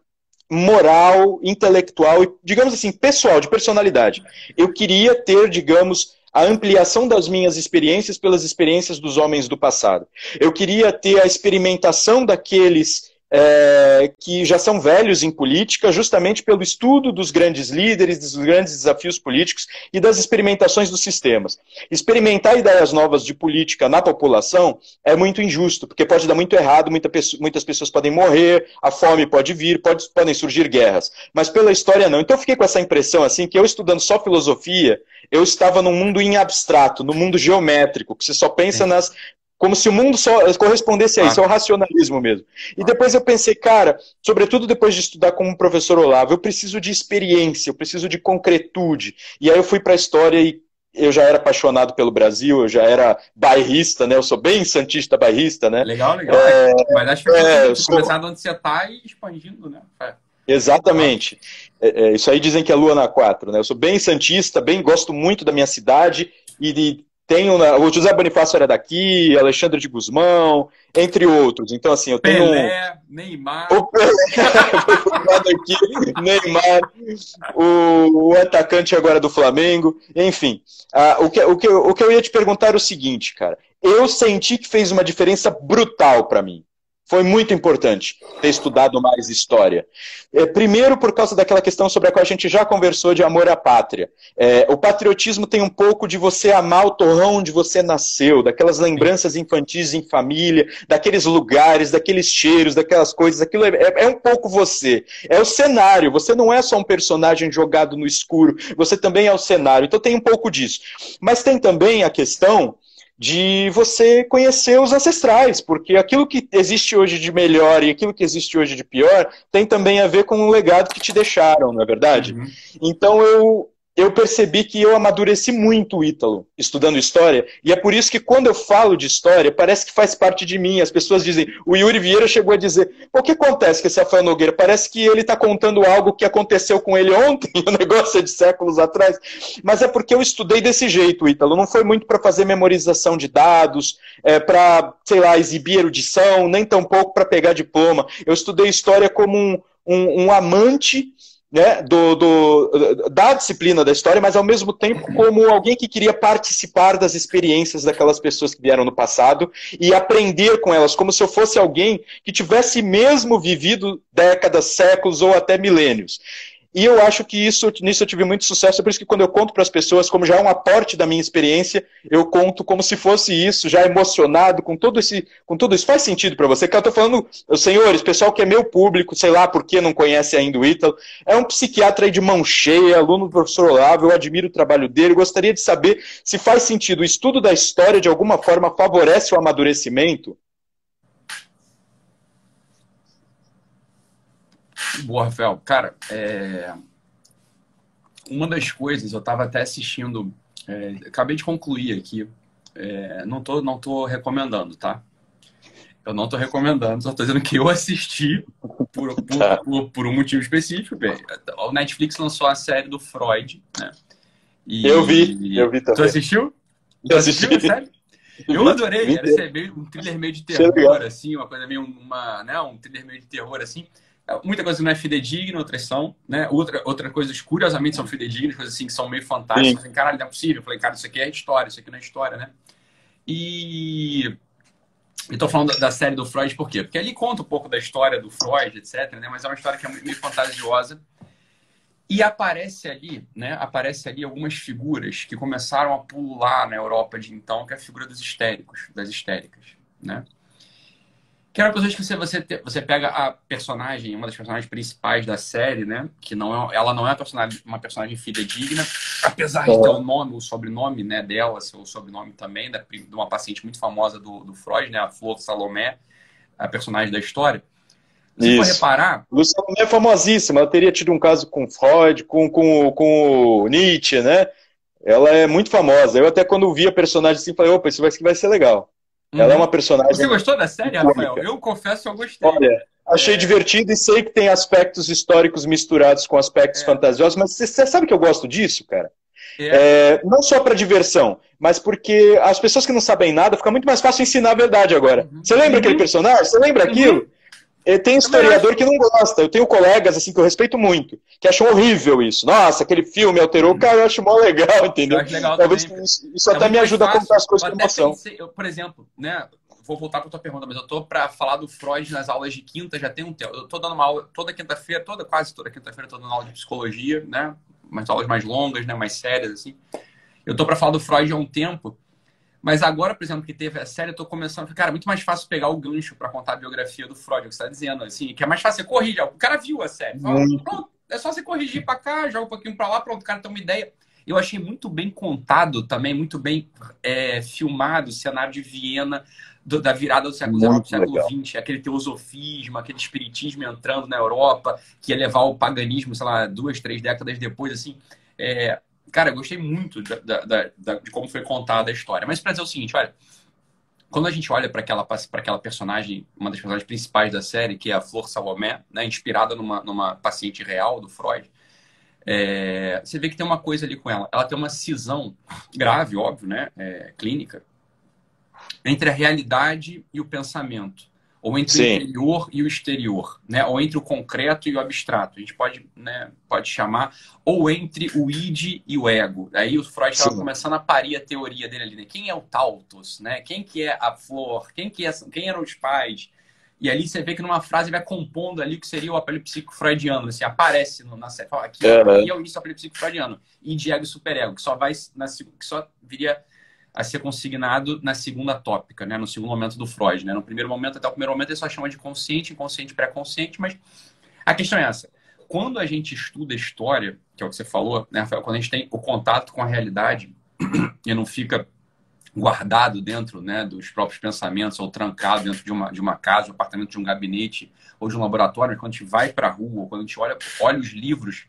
moral, intelectual e, digamos assim, pessoal, de personalidade. Eu queria ter, digamos, a ampliação das minhas experiências pelas experiências dos homens do passado. Eu queria ter a experimentação daqueles é, que já são velhos em política, justamente pelo estudo dos grandes líderes, dos grandes desafios políticos e das experimentações dos sistemas. Experimentar ideias novas de política na população é muito injusto, porque pode dar muito errado, muita pessoa, muitas pessoas podem morrer, a fome pode vir, pode, podem surgir guerras. Mas pela história não. Então eu fiquei com essa impressão assim que eu estudando só filosofia, eu estava num mundo em abstrato, no mundo geométrico, que você só pensa nas como se o mundo só correspondesse a isso, ah. ao racionalismo mesmo. E depois eu pensei, cara, sobretudo depois de estudar como professor Olavo, eu preciso de experiência, eu preciso de concretude. E aí eu fui para a história e eu já era apaixonado pelo Brasil, eu já era bairrista, né? Eu sou bem santista bairrista, né? Legal, legal. É, Mas acho que é, sou... começar onde você está e expandindo, né? É. Exatamente. É, é, isso aí dizem que é lua na quatro, né? Eu sou bem santista, bem gosto muito da minha cidade e de tenho, né, o José Bonifácio era daqui, Alexandre de Guzmão, entre outros. Então, assim, eu tenho. Pelé, Neymar. O Pelé, [laughs] aqui, Neymar, o, o, atacante agora do Flamengo, enfim. Ah, o, que, o, que, o que eu ia te perguntar é o seguinte, cara. Eu senti que fez uma diferença brutal para mim. Foi muito importante ter estudado mais história. É, primeiro, por causa daquela questão sobre a qual a gente já conversou de amor à pátria. É, o patriotismo tem um pouco de você amar o torrão onde você nasceu, daquelas lembranças infantis em família, daqueles lugares, daqueles cheiros, daquelas coisas. Aquilo é, é, é um pouco você. É o cenário. Você não é só um personagem jogado no escuro, você também é o cenário. Então tem um pouco disso. Mas tem também a questão de você conhecer os ancestrais, porque aquilo que existe hoje de melhor e aquilo que existe hoje de pior tem também a ver com o legado que te deixaram, não é verdade? Uhum. Então eu, eu percebi que eu amadureci muito o Ítalo, estudando história, e é por isso que quando eu falo de história, parece que faz parte de mim. As pessoas dizem, o Yuri Vieira chegou a dizer, o que acontece com esse Rafael Nogueira? Parece que ele está contando algo que aconteceu com ele ontem, [laughs] o negócio é de séculos atrás. Mas é porque eu estudei desse jeito, Ítalo. Não foi muito para fazer memorização de dados, é, para, sei lá, exibir erudição, nem tampouco para pegar diploma. Eu estudei história como um, um, um amante né, do, do, da disciplina da história, mas ao mesmo tempo como alguém que queria participar das experiências daquelas pessoas que vieram no passado e aprender com elas, como se eu fosse alguém que tivesse mesmo vivido décadas, séculos ou até milênios. E eu acho que isso, nisso eu tive muito sucesso, é por isso que quando eu conto para as pessoas, como já é um aporte da minha experiência, eu conto como se fosse isso, já emocionado com todo esse, com tudo isso. Faz sentido para você? Que eu estou falando, senhores, pessoal que é meu público, sei lá por que não conhece ainda o Ítalo, é um psiquiatra aí de mão cheia, aluno do professor Olavo, eu admiro o trabalho dele, gostaria de saber se faz sentido. O estudo da história, de alguma forma, favorece o amadurecimento? Boa, Rafael. Cara, é... uma das coisas, eu estava até assistindo, é... acabei de concluir aqui, é... não, tô, não tô recomendando, tá? Eu não tô recomendando, só tô dizendo que eu assisti por, por, [laughs] tá. por, por um motivo específico. Bem, o Netflix lançou a série do Freud, né? E... Eu vi, eu vi também. Tu assistiu? Tu assisti. assistiu, sério? Eu adorei, [laughs] era meio, um thriller meio de terror, assim, uma coisa meio, uma, né, um thriller meio de terror, assim. Muita coisa não é fidedigna, outras são, né? Outra, outra coisa, curiosamente, são fidedignas, coisas assim que são meio fantásticas. Assim, Caralho, não é possível. Eu falei, cara, isso aqui é história, isso aqui não é história, né? E eu tô falando da série do Freud por quê? Porque ali conta um pouco da história do Freud, etc, né? Mas é uma história que é meio fantasiosa. E aparece ali, né? Aparece ali algumas figuras que começaram a pular na Europa de então, que é a figura dos histéricos, das histéricas, né? Que era pessoas que você, você, você pega a personagem, uma das personagens principais da série, né? Que não é, ela não é uma personagem, uma personagem fidedigna, apesar de ter o nome, o sobrenome né, dela, seu sobrenome também, da, de uma paciente muito famosa do, do Freud, né? A Flor Salomé, a personagem da história. Se for reparar. Flor Salomé é famosíssima, ela teria tido um caso com Freud, com, com, com Nietzsche, né? Ela é muito famosa. Eu até quando vi a personagem assim, falei, opa, isso vai, vai ser legal. Uhum. Ela é uma personagem. Você gostou da série, Rafael? Eu confesso que eu gostei. Olha, achei é... divertido e sei que tem aspectos históricos misturados com aspectos é. fantasiosos, mas você sabe que eu gosto disso, cara? É. É, não só para diversão, mas porque as pessoas que não sabem nada, fica muito mais fácil ensinar a verdade agora. Uhum. Você lembra uhum. aquele personagem? Você lembra uhum. aquilo? Tem historiador que não gosta. Eu tenho colegas assim que eu respeito muito, que acham horrível isso. Nossa, aquele filme alterou. Cara, eu acho mó legal, [laughs] entendeu? Eu acho legal Talvez também. isso, isso é até me ajuda fácil. a contar as coisas com emoção. Pensei, eu, por exemplo, né? Vou voltar para a tua pergunta, mas eu tô para falar do Freud nas aulas de quinta já tem um tempo. Eu tô dando uma aula toda quinta-feira, toda quase toda quinta-feira eu tô dando aula de psicologia, né? Umas aulas mais longas, né? Mais sérias assim. Eu tô para falar do Freud há um tempo. Mas agora, por exemplo, que teve a série, eu tô começando. Cara, é muito mais fácil pegar o gancho para contar a biografia do Freud, o que você tá dizendo, assim, que é mais fácil você corrigir. O cara viu a série. Fala, pronto, é só você corrigir para cá, joga um pouquinho para lá, pronto, o cara tem uma ideia. Eu achei muito bem contado também, muito bem é, filmado o cenário de Viena do, da virada do século XIX para o século XX, aquele teosofismo, aquele espiritismo entrando na Europa, que ia levar o paganismo, sei lá, duas, três décadas depois, assim. É, cara, eu gostei muito da, da, da, de como foi contada a história. Mas para dizer o seguinte, olha, quando a gente olha para aquela, aquela personagem, uma das personagens principais da série, que é a Flor Salomé, né, inspirada numa, numa paciente real do Freud, é, você vê que tem uma coisa ali com ela. Ela tem uma cisão grave, óbvio, né, é, clínica, entre a realidade e o pensamento ou entre Sim. o interior e o exterior, né? Ou entre o concreto e o abstrato. A gente pode, né, pode chamar, ou entre o id e o ego. Aí o Freud estava começando a parir a teoria dele ali, né? Quem é o Tautos, né? Quem que é a flor? Quem que é, quem eram os pais? E ali você vê que numa frase vai compondo ali o que seria o apelo psico-freudiano, assim, aparece no, na série. Fala, aqui, uhum. aqui é o início do apelo psico-freudiano. Id, ego e superego, que só vai na, que só viria a ser consignado na segunda tópica, né? no segundo momento do Freud. Né? No primeiro momento, até o primeiro momento, ele só chama de consciente, inconsciente, pré-consciente, mas a questão é essa. Quando a gente estuda história, que é o que você falou, né, Rafael, quando a gente tem o contato com a realidade [clears throat] e não fica guardado dentro né, dos próprios pensamentos ou trancado dentro de uma, de uma casa, de um apartamento, de um gabinete ou de um laboratório, quando a gente vai para a rua, ou quando a gente olha, olha os livros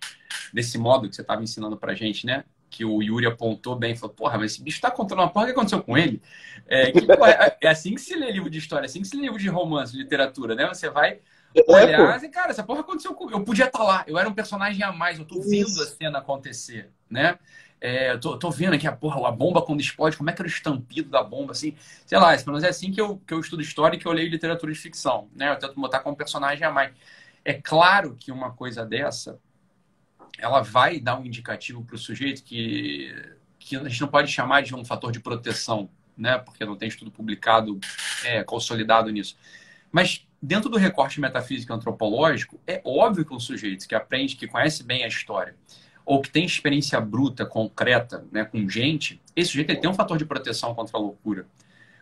desse modo que você estava ensinando para a gente, né? Que o Yuri apontou bem, falou, porra, mas esse bicho está contando uma porra, o que aconteceu com ele? É, que, porra, é, é, assim que se lê livro de história, é assim que se lê livro de romance, literatura, né? Você vai é, olhar e, cara, essa porra aconteceu comigo. Eu podia estar tá lá, eu era um personagem a mais, eu tô vendo Isso. a cena acontecer, né? É, eu tô, tô, vendo aqui a porra, a bomba quando explode, como é que era o estampido da bomba, assim, sei lá, pelo menos é assim que eu, que eu estudo história e que eu leio literatura de ficção, né? Eu tento botar como personagem a mais. É claro que uma coisa dessa ela vai dar um indicativo para o sujeito que, que a gente não pode chamar de um fator de proteção, né? porque não tem estudo publicado é, consolidado nisso. Mas dentro do recorte metafísico antropológico, é óbvio que um sujeito que aprende, que conhece bem a história, ou que tem experiência bruta, concreta, né, com gente, esse sujeito ele tem um fator de proteção contra a loucura.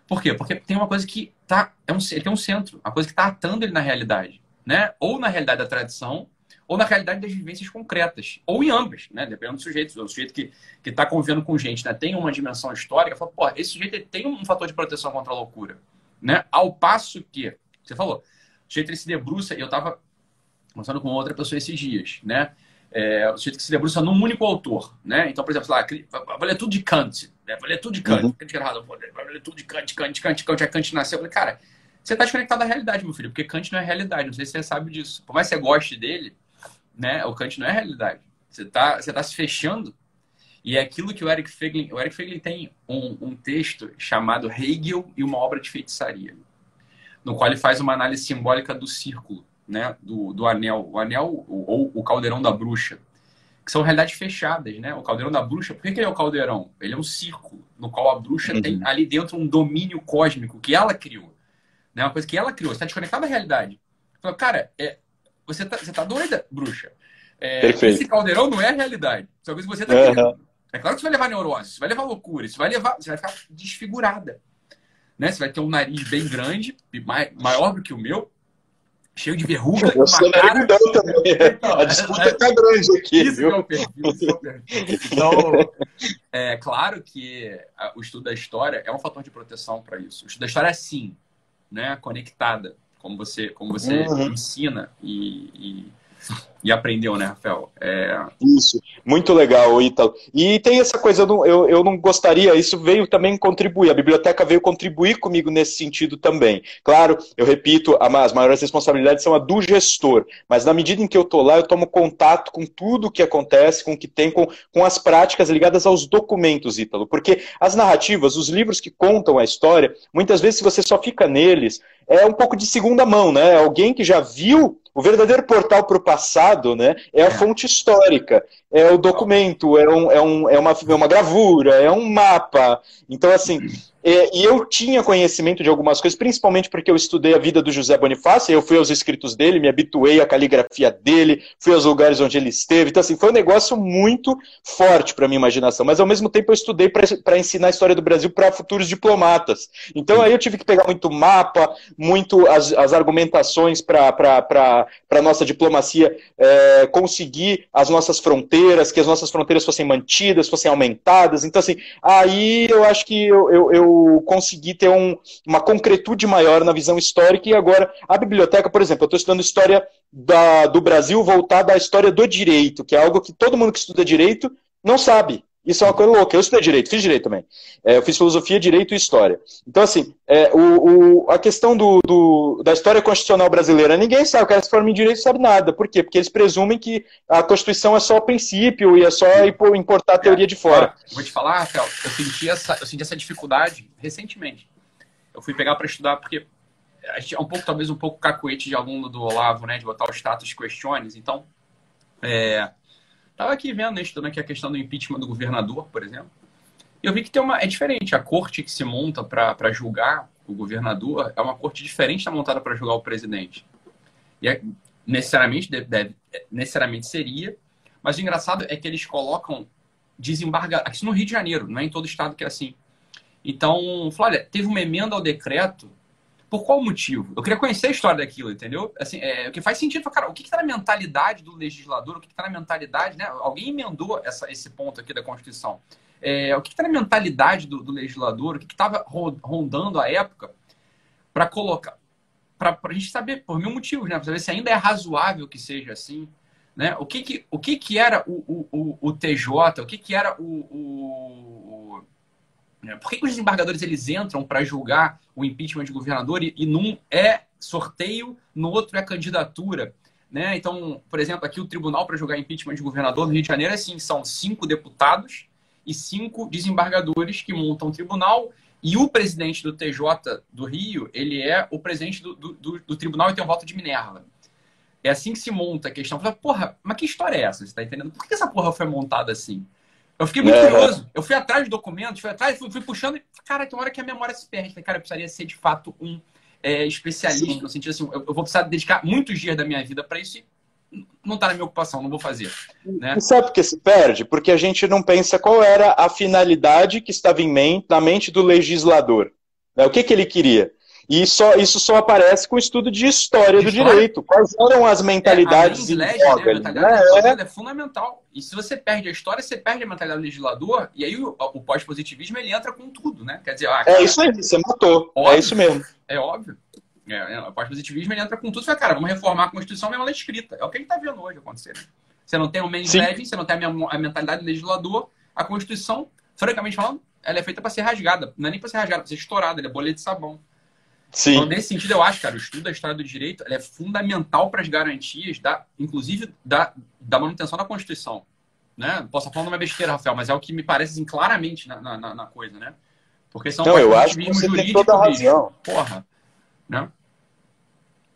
Por quê? Porque tem uma coisa que tá, é um, ele tem um centro, uma coisa que está atando ele na realidade. Né? Ou na realidade da tradição, ou na realidade das vivências concretas, ou em ambas, né? Dependendo do sujeito. O sujeito que está convivendo com gente né? tem uma dimensão histórica, fala, pô, esse sujeito tem um fator de proteção contra a loucura. Né? Ao passo que, você falou, o sujeito se debruça, e eu estava conversando com outra pessoa esses dias, né? É, o sujeito que se debruça num único autor, né? Então, por exemplo, lá, vai ler tudo de Kant, né? vai ler tudo de Kant, uhum. Kant errado, vai ler tudo de Kant, Kant, Kant, Kant, Kant, Kant nasceu. Eu falei, cara, você está desconectado da realidade, meu filho, porque Kant não é realidade, não sei se você sabe disso. Por mais que você goste dele, né? O Kant não é realidade. Você está você tá se fechando. E é aquilo que o Eric Feglin... O Eric Feglin tem um, um texto chamado Hegel e uma obra de feitiçaria, no qual ele faz uma análise simbólica do círculo, né? Do, do anel. O anel ou o caldeirão da bruxa, que são realidades fechadas, né? O caldeirão da bruxa, por que, que ele é o caldeirão? Ele é um círculo no qual a bruxa uhum. tem ali dentro um domínio cósmico que ela criou. Né? Uma coisa que ela criou. Você está desconectado da realidade. Fala, cara, é, você tá, você tá doida, bruxa. É, esse caldeirão não é a realidade. Só que você tá uhum. querendo. É claro que você vai levar neurose, você vai levar loucura, você vai levar, você vai ficar desfigurada. Né? Você vai ter um nariz bem grande, maior do que o meu, cheio de verruga. Eu sou cara... também. [laughs] Então, a disputa é, tá grande aqui. Isso viu? é o perfil. Isso é o perfil. Então, é claro que o estudo da história é um fator de proteção para isso. O estudo da história é sim, né? conectada como você, como você uhum. ensina e, e, e aprendeu, né, Rafael? É... Isso, muito legal, Ítalo. E tem essa coisa, eu não, eu, eu não gostaria, isso veio também contribuir, a biblioteca veio contribuir comigo nesse sentido também. Claro, eu repito, as maiores responsabilidades são a do gestor, mas na medida em que eu estou lá, eu tomo contato com tudo o que acontece, com o que tem, com, com as práticas ligadas aos documentos, Ítalo, porque as narrativas, os livros que contam a história, muitas vezes se você só fica neles, é um pouco de segunda mão, né? Alguém que já viu o verdadeiro portal para o passado né, é a é. fonte histórica, é o documento, é, um, é, um, é, uma, é uma gravura, é um mapa. Então, assim, é, e eu tinha conhecimento de algumas coisas, principalmente porque eu estudei a vida do José Bonifácio, eu fui aos escritos dele, me habituei à caligrafia dele, fui aos lugares onde ele esteve. Então, assim, foi um negócio muito forte para minha imaginação. Mas, ao mesmo tempo, eu estudei para ensinar a história do Brasil para futuros diplomatas. Então, aí eu tive que pegar muito mapa, muito as, as argumentações para a nossa diplomacia é, conseguir as nossas fronteiras, que as nossas fronteiras fossem mantidas, fossem aumentadas. Então, assim, aí eu acho que eu, eu, eu conseguir ter um, uma concretude maior na visão histórica. E agora, a biblioteca, por exemplo, eu estou estudando história da, do Brasil voltada à história do direito, que é algo que todo mundo que estuda direito não sabe. Isso é uma coisa louca. Eu estudei direito, fiz direito também. É, eu fiz filosofia, direito e história. Então, assim, é, o, o, a questão do, do, da história constitucional brasileira, ninguém sabe. O cara se forma em direito sabe nada. Por quê? Porque eles presumem que a Constituição é só princípio e é só importar a teoria de fora. Vou te falar, Rafael, eu senti essa, eu senti essa dificuldade recentemente. Eu fui pegar para estudar porque a gente é um pouco, talvez um pouco cacuete de aluno do Olavo, né, de botar o status questiones. Então, é, Estava aqui vendo, né, estudando aqui a questão do impeachment do governador, por exemplo. E eu vi que tem uma, é diferente. A corte que se monta para julgar o governador é uma corte diferente da montada para julgar o presidente. E é, necessariamente, deve, deve, necessariamente seria. Mas o engraçado é que eles colocam desembargador. Aqui no Rio de Janeiro, não é em todo estado que é assim. Então, olha, teve uma emenda ao decreto por qual motivo? Eu queria conhecer a história daquilo, entendeu? Assim, é, o que faz sentido, cara, o que está na mentalidade do legislador, o que está na mentalidade, né? Alguém emendou essa, esse ponto aqui da Constituição. É, o que está na mentalidade do, do legislador, o que estava rondando a época para colocar, para a gente saber, por mil motivos, né? Para saber se ainda é razoável que seja assim. Né? O, que, que, o que, que era o, o, o, o TJ, o que, que era o, o por que, que os desembargadores eles entram para julgar o impeachment de governador e, e num é sorteio, no outro é candidatura? Né? Então, por exemplo, aqui o tribunal para julgar impeachment de governador no Rio de Janeiro é assim, são cinco deputados e cinco desembargadores que montam o tribunal e o presidente do TJ do Rio, ele é o presidente do, do, do, do tribunal e tem um voto de Minerva. É assim que se monta a questão. Porra, mas que história é essa? Você tá entendendo? Por que essa porra foi montada assim? Eu fiquei muito é. curioso. Eu fui atrás de documentos, fui atrás, fui, fui puxando. E, cara, tem uma hora que a memória se perde. Falei, cara, eu precisaria ser de fato um é, especialista, Sim. no sentido assim, eu, eu, vou precisar dedicar muitos dias da minha vida para isso e não está na minha ocupação, não vou fazer. Né? E sabe por que se perde? Porque a gente não pensa qual era a finalidade que estava em mente, na mente do legislador. Né? O que, que ele queria? E só, isso só aparece com o estudo de história de do história? direito. Quais eram as mentalidades é, legis, né? mentalidade é. é fundamental. E se você perde a história, você perde a mentalidade do legislador, e aí o, o pós-positivismo ele entra com tudo, né? Quer dizer, ah, cara, é isso aí, você matou. É óbvio, é isso mesmo. É óbvio. É, é, o pós-positivismo ele entra com tudo. Você fala, cara, vamos reformar a Constituição mesmo ela é escrita. É o que a gente está vendo hoje acontecer. Né? Você não tem o main legend, você não tem a, a mentalidade do legislador. A Constituição, francamente falando, ela é feita para ser rasgada. Não é nem para ser rasgada, para ser estourada. Ela é bolha de sabão. Sim. Então, nesse sentido, eu acho, cara, o estudo da história do direito é fundamental para as garantias, da, inclusive da, da manutenção da Constituição. Né? Posso estar falando uma besteira, Rafael, mas é o que me parece assim, claramente na, na, na coisa, né? Porque são então, eu acho que você tem toda a razão. Porra. Né?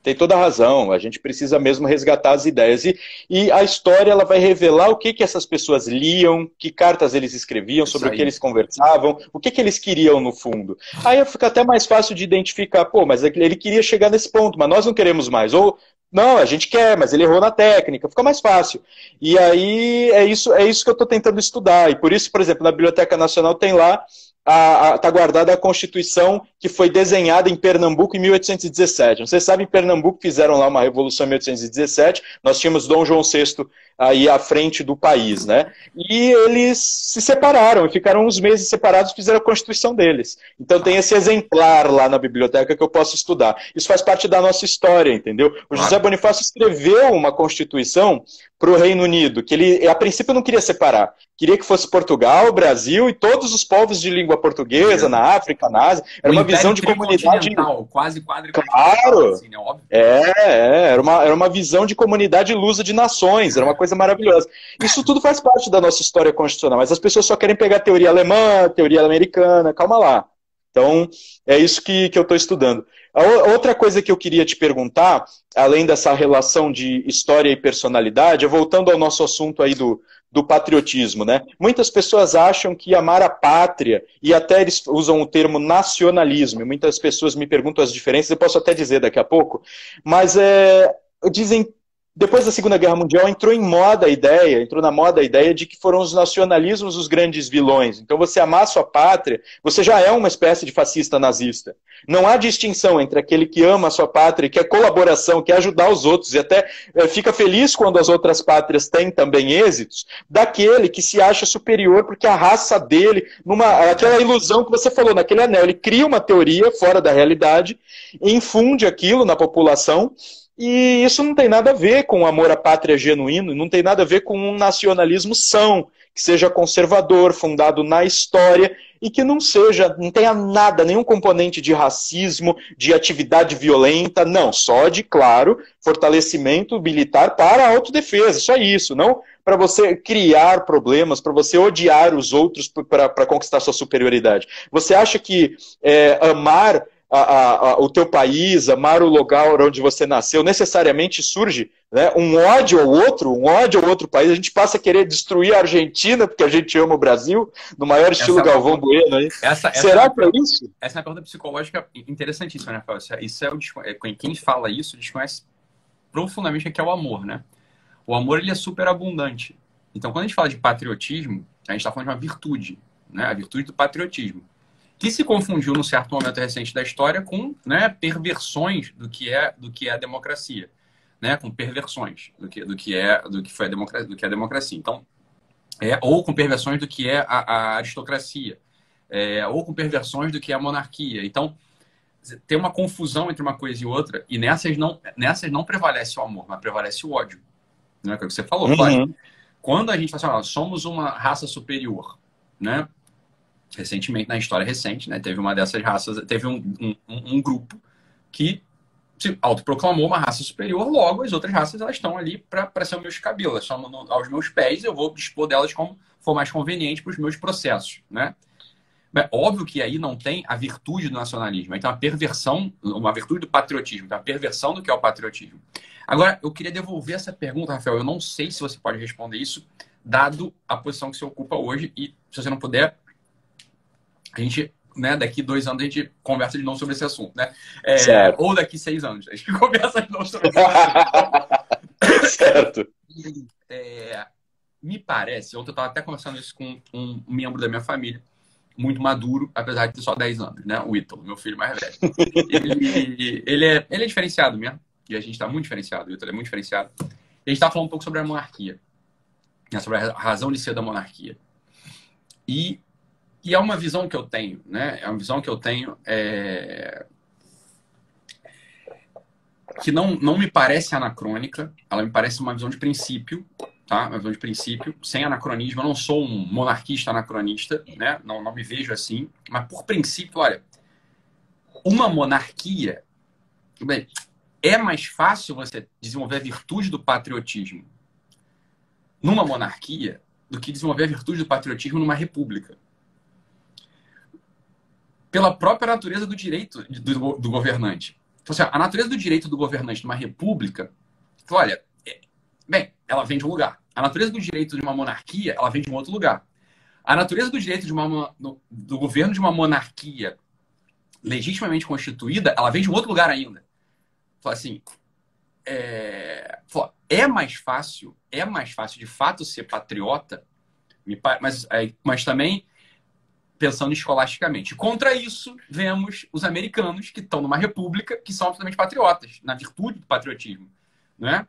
Tem toda a razão. A gente precisa mesmo resgatar as ideias. E, e a história ela vai revelar o que, que essas pessoas liam, que cartas eles escreviam, sobre o que eles conversavam, o que, que eles queriam no fundo. Aí fica até mais fácil de identificar, pô, mas ele queria chegar nesse ponto, mas nós não queremos mais. Ou, não, a gente quer, mas ele errou na técnica, fica mais fácil. E aí é isso, é isso que eu estou tentando estudar. E por isso, por exemplo, na Biblioteca Nacional tem lá está guardada a Constituição que foi desenhada em Pernambuco em 1817. Não sei se sabem, em Pernambuco fizeram lá uma revolução em 1817, nós tínhamos Dom João VI aí à frente do país, né? E eles se separaram, e ficaram uns meses separados e fizeram a Constituição deles. Então tem esse exemplar lá na biblioteca que eu posso estudar. Isso faz parte da nossa história, entendeu? O José Bonifácio escreveu uma Constituição para o Reino Unido, que ele a princípio não queria separar. Queria que fosse Portugal, Brasil e todos os povos de língua portuguesa, na África, na Ásia. Era uma visão de comunidade. Quase Claro! Assim, né? é, é, era, uma, era uma visão de comunidade lusa de nações, era uma coisa maravilhosa. Isso tudo faz parte da nossa história constitucional, mas as pessoas só querem pegar teoria alemã, teoria americana, calma lá. Então, é isso que, que eu estou estudando. A outra coisa que eu queria te perguntar, além dessa relação de história e personalidade, é voltando ao nosso assunto aí do, do patriotismo, né? Muitas pessoas acham que amar a pátria, e até eles usam o termo nacionalismo, muitas pessoas me perguntam as diferenças, eu posso até dizer daqui a pouco, mas é, dizem depois da Segunda Guerra Mundial entrou em moda a ideia, entrou na moda a ideia de que foram os nacionalismos os grandes vilões. Então você amar sua pátria, você já é uma espécie de fascista nazista. Não há distinção entre aquele que ama a sua pátria, que é colaboração, que é ajudar os outros e até é, fica feliz quando as outras pátrias têm também êxitos, daquele que se acha superior porque a raça dele, numa aquela ilusão que você falou naquele anel, ele cria uma teoria fora da realidade, infunde aquilo na população e isso não tem nada a ver com o amor à pátria genuíno, não tem nada a ver com um nacionalismo são, que seja conservador, fundado na história e que não seja, não tenha nada, nenhum componente de racismo, de atividade violenta, não, só de, claro, fortalecimento militar para a autodefesa, só isso, não para você criar problemas, para você odiar os outros para conquistar sua superioridade. Você acha que é, amar a, a, o teu país, amar o lugar onde você nasceu, necessariamente surge né, um ódio ao outro, um ódio ao outro país. A gente passa a querer destruir a Argentina porque a gente ama o Brasil, no maior estilo essa, Galvão Bueno. Aí. Essa, essa Será é que é isso? Essa é uma pergunta psicológica interessantíssima, né, Fábio? Isso é o, é, quem fala isso desconhece profundamente o que é o amor, né? O amor ele é super abundante. Então, quando a gente fala de patriotismo, a gente está falando de uma virtude, né? A virtude do patriotismo que se confundiu num certo momento recente da história com né, perversões do que é do que é a democracia, né, com perversões do que do que é do que foi a democracia, do que é a democracia. Então, é, ou com perversões do que é a, a aristocracia, é, ou com perversões do que é a monarquia. Então, tem uma confusão entre uma coisa e outra, e nessas não nessas não prevalece o amor, mas prevalece o ódio. Né, que é o que você falou. Uhum. Quando a gente fala assim, ó, somos uma raça superior, né? Recentemente, na história recente, né, teve uma dessas raças, teve um, um, um grupo que se autoproclamou uma raça superior, logo as outras raças elas estão ali para ser o meu escabelo, elas estão no, aos meus pés, eu vou dispor delas como for mais conveniente para os meus processos, né? É óbvio que aí não tem a virtude do nacionalismo, tem uma perversão, uma virtude do patriotismo, uma perversão do que é o patriotismo. Agora, eu queria devolver essa pergunta, Rafael, eu não sei se você pode responder isso, dado a posição que você ocupa hoje, e se você não puder, a gente, né, daqui dois anos a gente conversa de novo sobre esse assunto, né? É, ou daqui seis anos, a gente [laughs] conversa de novo sobre esse assunto. [laughs] certo. É, me parece, ontem eu estava até conversando isso com um membro da minha família, muito maduro, apesar de ter só 10 anos, né? O Ítalo, meu filho mais velho. Ele, ele, é, ele é diferenciado mesmo, e a gente está muito diferenciado, o Ítalo é muito diferenciado. A gente está falando um pouco sobre a monarquia, né? sobre a razão de ser da monarquia. E e é uma visão que eu tenho, né? É uma visão que eu tenho é... que não, não me parece anacrônica, ela me parece uma visão de princípio, tá? Uma visão de princípio, sem anacronismo. Eu não sou um monarquista anacronista, né? Não, não me vejo assim, mas por princípio, olha, uma monarquia, bem, é mais fácil você desenvolver a virtude do patriotismo numa monarquia do que desenvolver a virtude do patriotismo numa república pela própria natureza do direito do, do governante. Então, assim, a natureza do direito do governante numa república, olha, é, bem, ela vem de um lugar. A natureza do direito de uma monarquia, ela vem de um outro lugar. A natureza do direito de uma, do governo de uma monarquia legitimamente constituída, ela vem de um outro lugar ainda. Fala assim, é, é mais fácil, é mais fácil de fato ser patriota, mas, mas também pensando escolasticamente. Contra isso, vemos os americanos que estão numa república que são absolutamente patriotas, na virtude do patriotismo. Né?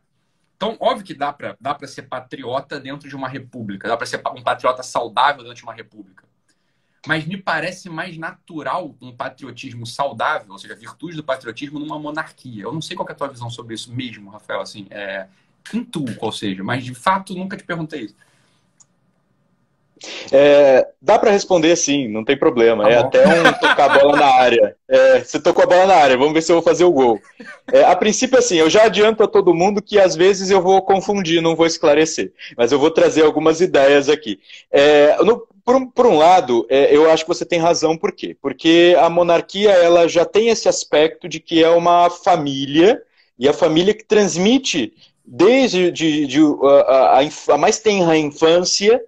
Então, óbvio que dá para dá ser patriota dentro de uma república, dá para ser um patriota saudável dentro de uma república. Mas me parece mais natural um patriotismo saudável, ou seja, a virtude do patriotismo numa monarquia. Eu não sei qual é a tua visão sobre isso mesmo, Rafael. Assim, é, intuo qual seja, mas de fato nunca te perguntei isso. É, dá para responder sim, não tem problema. Tá é até um tocar a bola na área. É, você tocou a bola na área, vamos ver se eu vou fazer o gol. É, a princípio, assim, eu já adianto a todo mundo que às vezes eu vou confundir, não vou esclarecer. Mas eu vou trazer algumas ideias aqui. É, no, por, um, por, um, lado, é, eu acho que você tem razão, por quê? Porque a monarquia ela já tem esse aspecto de que é uma família, e a família que transmite desde de, de, a, a, a mais tenra infância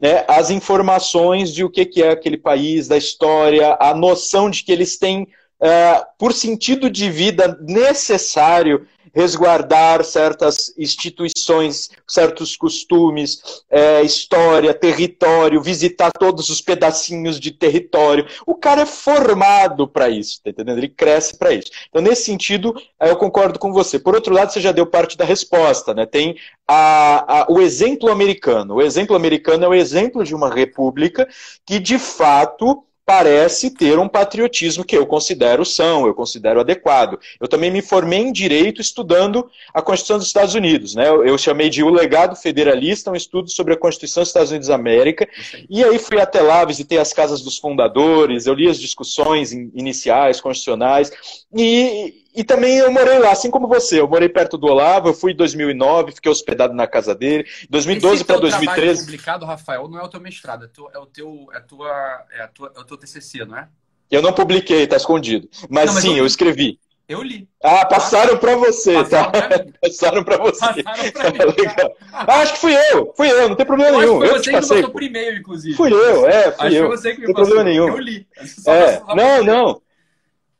né, as informações de o que, que é aquele país, da história, a noção de que eles têm, uh, por sentido de vida necessário, resguardar certas instituições, certos costumes, é, história, território, visitar todos os pedacinhos de território. O cara é formado para isso, tá entendendo? Ele cresce para isso. Então, nesse sentido, eu concordo com você. Por outro lado, você já deu parte da resposta, né? Tem a, a, o exemplo americano. O exemplo americano é o exemplo de uma república que, de fato, parece ter um patriotismo que eu considero são, eu considero adequado. Eu também me formei em direito estudando a Constituição dos Estados Unidos, né? Eu, chamei de O Legado Federalista, um estudo sobre a Constituição dos Estados Unidos da América, e aí fui até lá, visitei as casas dos fundadores, eu li as discussões iniciais, constitucionais, e, e também eu morei lá, assim como você. Eu morei perto do Olavo, eu fui em 2009, fiquei hospedado na casa dele. 2012 para 2013. publicado, Rafael, não é o teu mestrado, é, tu, é o teu, é, tua, é, a tua, é o teu TCC, não é? Eu não publiquei, tá escondido. Mas, não, mas sim, eu, eu, escrevi. Eu li. Ah, passaram para você, passaram tá? Pra [laughs] passaram para você. Passaram pra mim, tá? ah, acho que fui eu, fui eu, não tem problema eu nenhum. Foi eu você que passou por e-mail, inclusive. Fui eu, é, fui acho eu. Foi você que me não tem problema nenhum. Eu li. É, não, não.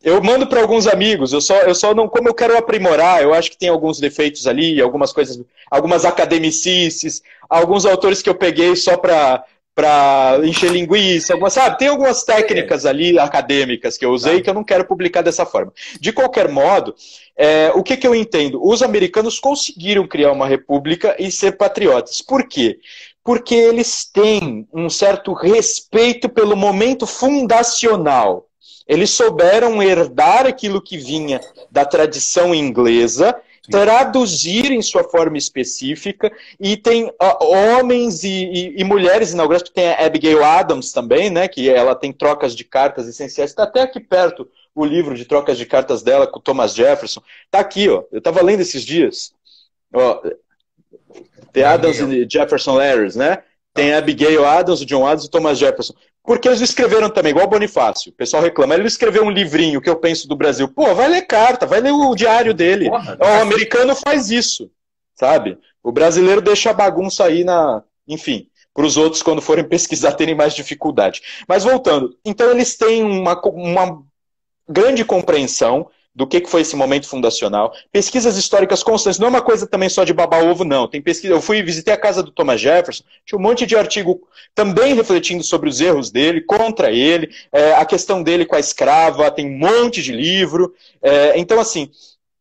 Eu mando para alguns amigos, eu só, eu só não, como eu quero aprimorar, eu acho que tem alguns defeitos ali, algumas coisas, algumas academicices, alguns autores que eu peguei só para para encher linguiça, algumas, sabe? Tem algumas técnicas ali acadêmicas que eu usei tá. que eu não quero publicar dessa forma. De qualquer modo, é, o que, que eu entendo? Os americanos conseguiram criar uma república e ser patriotas. Por quê? Porque eles têm um certo respeito pelo momento fundacional. Eles souberam herdar aquilo que vinha da tradição inglesa, traduzir em sua forma específica, e tem uh, homens e, e, e mulheres inaugurados, tem a Abigail Adams também, né, que ela tem trocas de cartas essenciais, está até aqui perto o livro de trocas de cartas dela com Thomas Jefferson, está aqui, ó, eu estava lendo esses dias, ó, The Adams e Jefferson Letters, né, tem a Abigail Adams, o John Adams e o Thomas Jefferson. Porque eles escreveram também, igual o Bonifácio. O pessoal reclama. Ele escreveu um livrinho que eu penso do Brasil. Pô, vai ler carta, vai ler o diário dele. Porra, o americano faz isso, sabe? O brasileiro deixa a bagunça aí na. Enfim, para os outros, quando forem [laughs] pesquisar, terem mais dificuldade. Mas voltando. Então, eles têm uma, uma grande compreensão do que, que foi esse momento fundacional. Pesquisas históricas constantes, não é uma coisa também só de babar ovo, não. Tem pesquisa. Eu fui visitei a casa do Thomas Jefferson, tinha um monte de artigo também refletindo sobre os erros dele, contra ele, é, a questão dele com a escrava, tem um monte de livro. É, então, assim,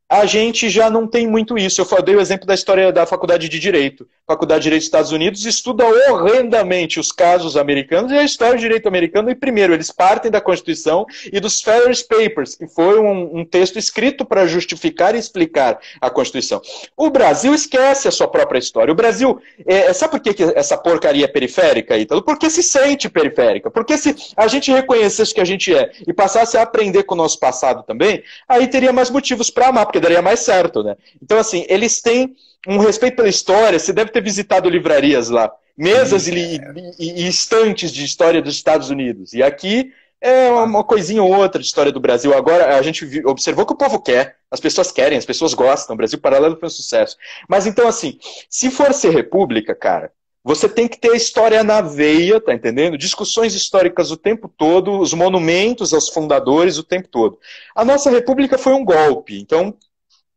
a gente já não tem muito isso. Eu dei o exemplo da história da Faculdade de Direito. Faculdade de Direito dos Estados Unidos estuda horrendamente os casos americanos e a história do direito americano. E, primeiro, eles partem da Constituição e dos Ferris Papers, que foi um, um texto escrito para justificar e explicar a Constituição. O Brasil esquece a sua própria história. O Brasil, é, sabe por que, que essa porcaria é periférica, Ítalo? Porque se sente periférica. Porque se a gente reconhecesse que a gente é e passasse a aprender com o nosso passado também, aí teria mais motivos para amar, porque daria mais certo, né? Então, assim, eles têm um respeito pela história, você deve ter visitado livrarias lá, mesas Sim, e, é. e, e estantes de história dos Estados Unidos. E aqui é uma coisinha ou outra de história do Brasil. Agora a gente observou que o povo quer, as pessoas querem, as pessoas gostam. O Brasil Paralelo foi um sucesso. Mas então, assim, se for ser república, cara, você tem que ter a história na veia, tá entendendo? Discussões históricas o tempo todo, os monumentos aos fundadores o tempo todo. A nossa república foi um golpe, então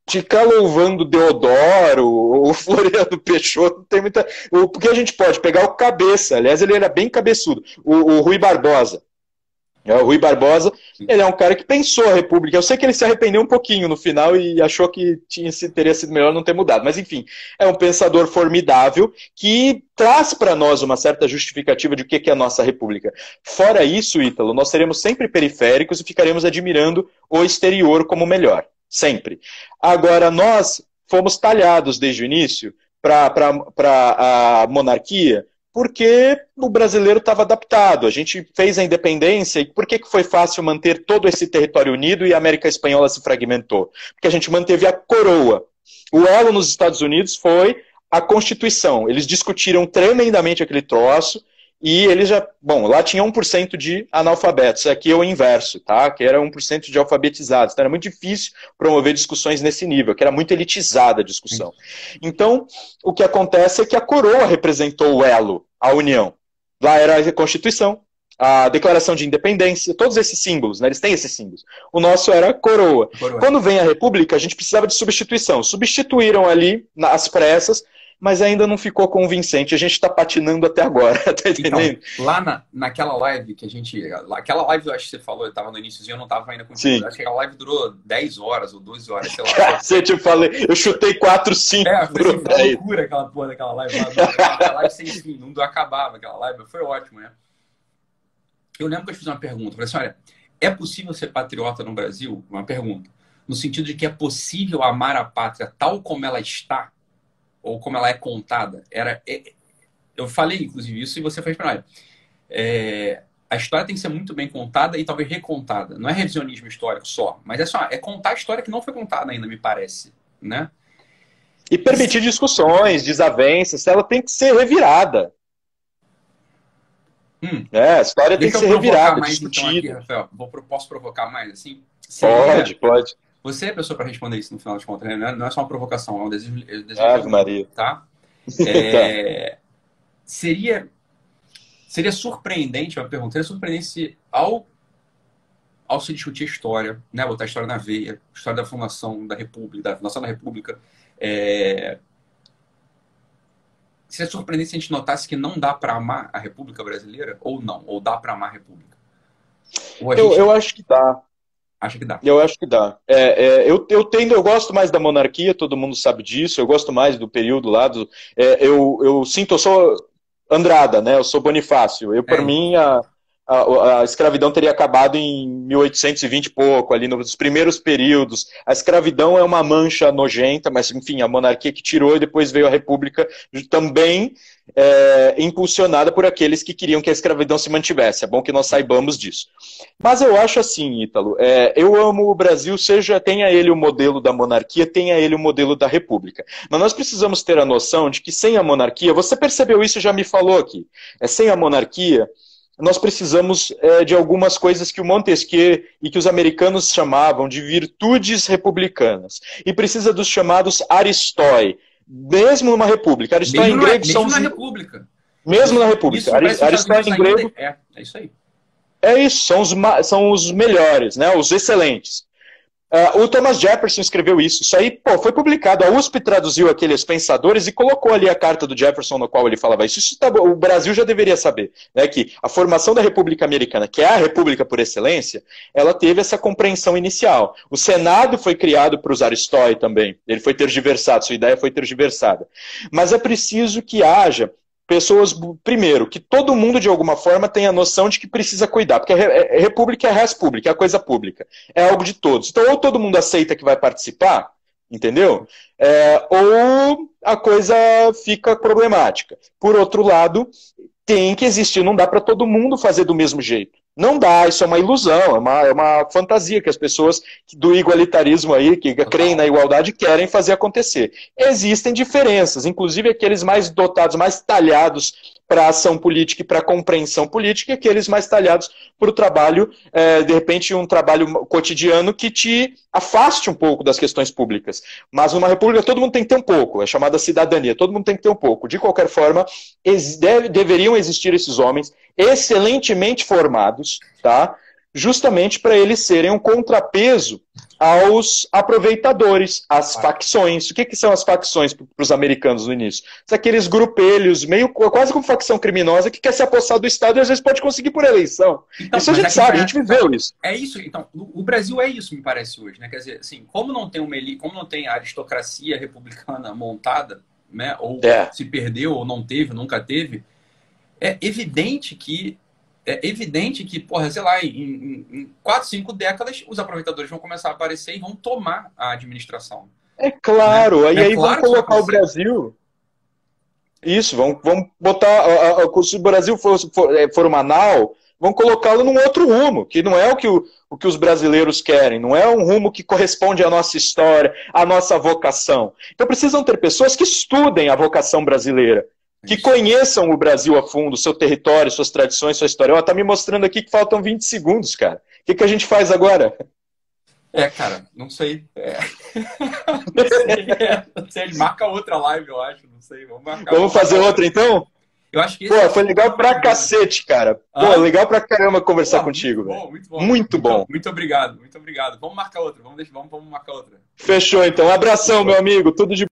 ficar louvando Deodoro ou Floriano [laughs] Peixoto, tem muita. Porque a gente pode pegar o cabeça, aliás, ele era bem cabeçudo, o, o Rui Barbosa. É, o Rui Barbosa, ele é um cara que pensou a República. Eu sei que ele se arrependeu um pouquinho no final e achou que tinha, teria sido melhor não ter mudado. Mas, enfim, é um pensador formidável que traz para nós uma certa justificativa de o que é a nossa República. Fora isso, Ítalo, nós seremos sempre periféricos e ficaremos admirando o exterior como melhor. Sempre. Agora, nós fomos talhados desde o início para a monarquia porque o brasileiro estava adaptado. A gente fez a independência e por que, que foi fácil manter todo esse território unido e a América Espanhola se fragmentou? Porque a gente manteve a coroa. O elo nos Estados Unidos foi a Constituição. Eles discutiram tremendamente aquele troço e eles já. Bom, lá tinha 1% de analfabetos, aqui é o inverso, tá? Que era 1% de alfabetizados. Então era muito difícil promover discussões nesse nível, que era muito elitizada a discussão. Então, o que acontece é que a coroa representou o elo, a união. Lá era a Constituição, a Declaração de Independência, todos esses símbolos, né? Eles têm esses símbolos. O nosso era a coroa. coroa. Quando vem a República, a gente precisava de substituição. Substituíram ali, nas pressas, mas ainda não ficou convincente. A gente está patinando até agora, [laughs] tá Então, lá na, naquela live que a gente. Aquela live, eu acho que você falou, eu estava no iníciozinho, eu não estava ainda contigo. Acho que a live durou 10 horas ou 12 horas, sei lá. [laughs] você te falei, eu chutei 4, 5. É, foi, assim, foi loucura aquela porra daquela live. Aquela live sem fim, não acabava aquela live, foi ótimo, né? Eu lembro que eu fiz uma pergunta, falei assim: olha, é possível ser patriota no Brasil? Uma pergunta. No sentido de que é possível amar a pátria tal como ela está? Ou como ela é contada. Era, é, eu falei, inclusive, isso e você fez para mim. É, a história tem que ser muito bem contada e talvez recontada. Não é revisionismo histórico só, mas é só é contar a história que não foi contada ainda, me parece, né? E permitir discussões, desavenças, ela tem que ser revirada. Hum. É, a história Deixa tem que ser revirada, mais, discutida. Então, aqui, Rafael, vou, posso provocar mais assim? Pode, pode. Você é a pessoa para responder isso no final de contas, né? Não é só uma provocação, é um desejo. desejo Ave Maria. Tá? [laughs] É, seria, seria surpreendente, uma pergunta, seria surpreendente se ao, ao se discutir a história, né? botar a história na veia, a história da fundação da República, da fundação da República, é, seria surpreendente se a gente notasse que não dá para amar a República Brasileira, ou não, ou dá para amar a República? eu, eu acho que dá. Acho que dá. Eu acho que dá. É, é, eu, eu tendo, eu gosto mais da monarquia, todo mundo sabe disso, eu gosto mais do período lá do. É, eu, eu sinto, eu sou Andrada, né? Eu sou Bonifácio. Eu, por é. mim, a, a, a, escravidão teria acabado em 1820 e pouco, ali nos primeiros períodos. A escravidão é uma mancha nojenta, mas enfim, a monarquia que tirou e depois veio a república também é, impulsionada por aqueles que queriam que a escravidão se mantivesse. É bom que nós saibamos disso. Mas eu acho assim, Ítalo, é, eu amo o Brasil, seja tenha ele o modelo da monarquia, tenha ele o modelo da república. Mas nós precisamos ter a noção de que sem a monarquia, você percebeu isso e já me falou aqui, é sem a monarquia nós precisamos é, de algumas coisas que o Montesquieu e que os americanos chamavam de virtudes republicanas. E precisa dos chamados aristói, mesmo numa república. Aristói em grego mesmo são na república. Mesmo na república. Aristói em grego. É, é isso aí. É isso, são os, são os melhores, né, os excelentes. Uh, o Thomas Jefferson escreveu isso. Isso aí, pô, foi publicado. A USP traduziu aqueles pensadores e colocou ali a carta do Jefferson no qual ele falava isso. isso tá, o Brasil já deveria saber, né? Que a formação da República Americana, que é a República por excelência, ela teve essa compreensão inicial. O Senado foi criado para usar Aristói também. Ele foi tergiversado, sua ideia foi tergiversada. Mas é preciso que haja pessoas, primeiro, que todo mundo de alguma forma tem a noção de que precisa cuidar, porque a é, república é res pública, é a coisa pública, é algo de todos. Então, ou todo mundo aceita que vai participar, entendeu? É, ou a coisa fica problemática. Por outro lado, tem que existir, não dá para todo mundo fazer do mesmo jeito. Não dá, isso é uma ilusão, é uma, é uma fantasia que as pessoas do igualitarismo aí, que creem na igualdade, querem fazer acontecer. Existem diferenças, inclusive aqueles mais dotados, mais talhados para ação política e para compreensão política, e aqueles mais talhados para o trabalho, é, de repente, um trabalho cotidiano que te afaste um pouco das questões públicas. Mas numa república todo mundo tem que ter um pouco, é chamada cidadania, todo mundo tem que ter um pouco. De qualquer forma, deve, deveriam existir esses homens excelentemente formados, tá? Justamente para eles serem um contrapeso aos aproveitadores, às facções. O que, que são as facções para os americanos no início? São aqueles grupelhos, meio quase como facção criminosa, que quer se apossar do Estado e às vezes pode conseguir por eleição. Então, isso a gente sabe, a gente viveu isso. É isso, então, o Brasil é isso, me parece, hoje. Né? Quer dizer, assim, como não tem uma como não tem a aristocracia republicana montada, né? ou é. se perdeu, ou não teve, nunca teve, é evidente que é evidente que, porra, sei lá, em, em, quatro, cinco décadas, os aproveitadores vão começar a aparecer e vão tomar a administração. É claro, né? e é aí claro vão colocar o Brasil. Isso, vão, vão botar. Se o Brasil for, for, é, for uma nau, vão colocá-lo num outro rumo, que não é o que, o, o que os brasileiros querem, não é um rumo que corresponde à nossa história, à nossa vocação. Então precisam ter pessoas que estudem a vocação brasileira, que conheçam o Brasil a fundo, seu território, suas tradições, sua história. Ela está me mostrando aqui que faltam 20 segundos, cara. O que, que a gente faz agora? É, cara, não sei. É. [laughs] não sei, é, não sei. Marca outra live, eu acho. Não sei. Vamos marcar. Vamos fazer outra então? Eu acho que Pô, é foi legal pra cacete, cara. Pô, ah, legal pra caramba conversar contigo. Muito bom, muito bom. Muito, muito bom. Muito obrigado, muito obrigado. Vamos marcar outra. Vamos, deixar, vamos, vamos marcar outra. Fechou, então. Abração, meu amigo. Tudo de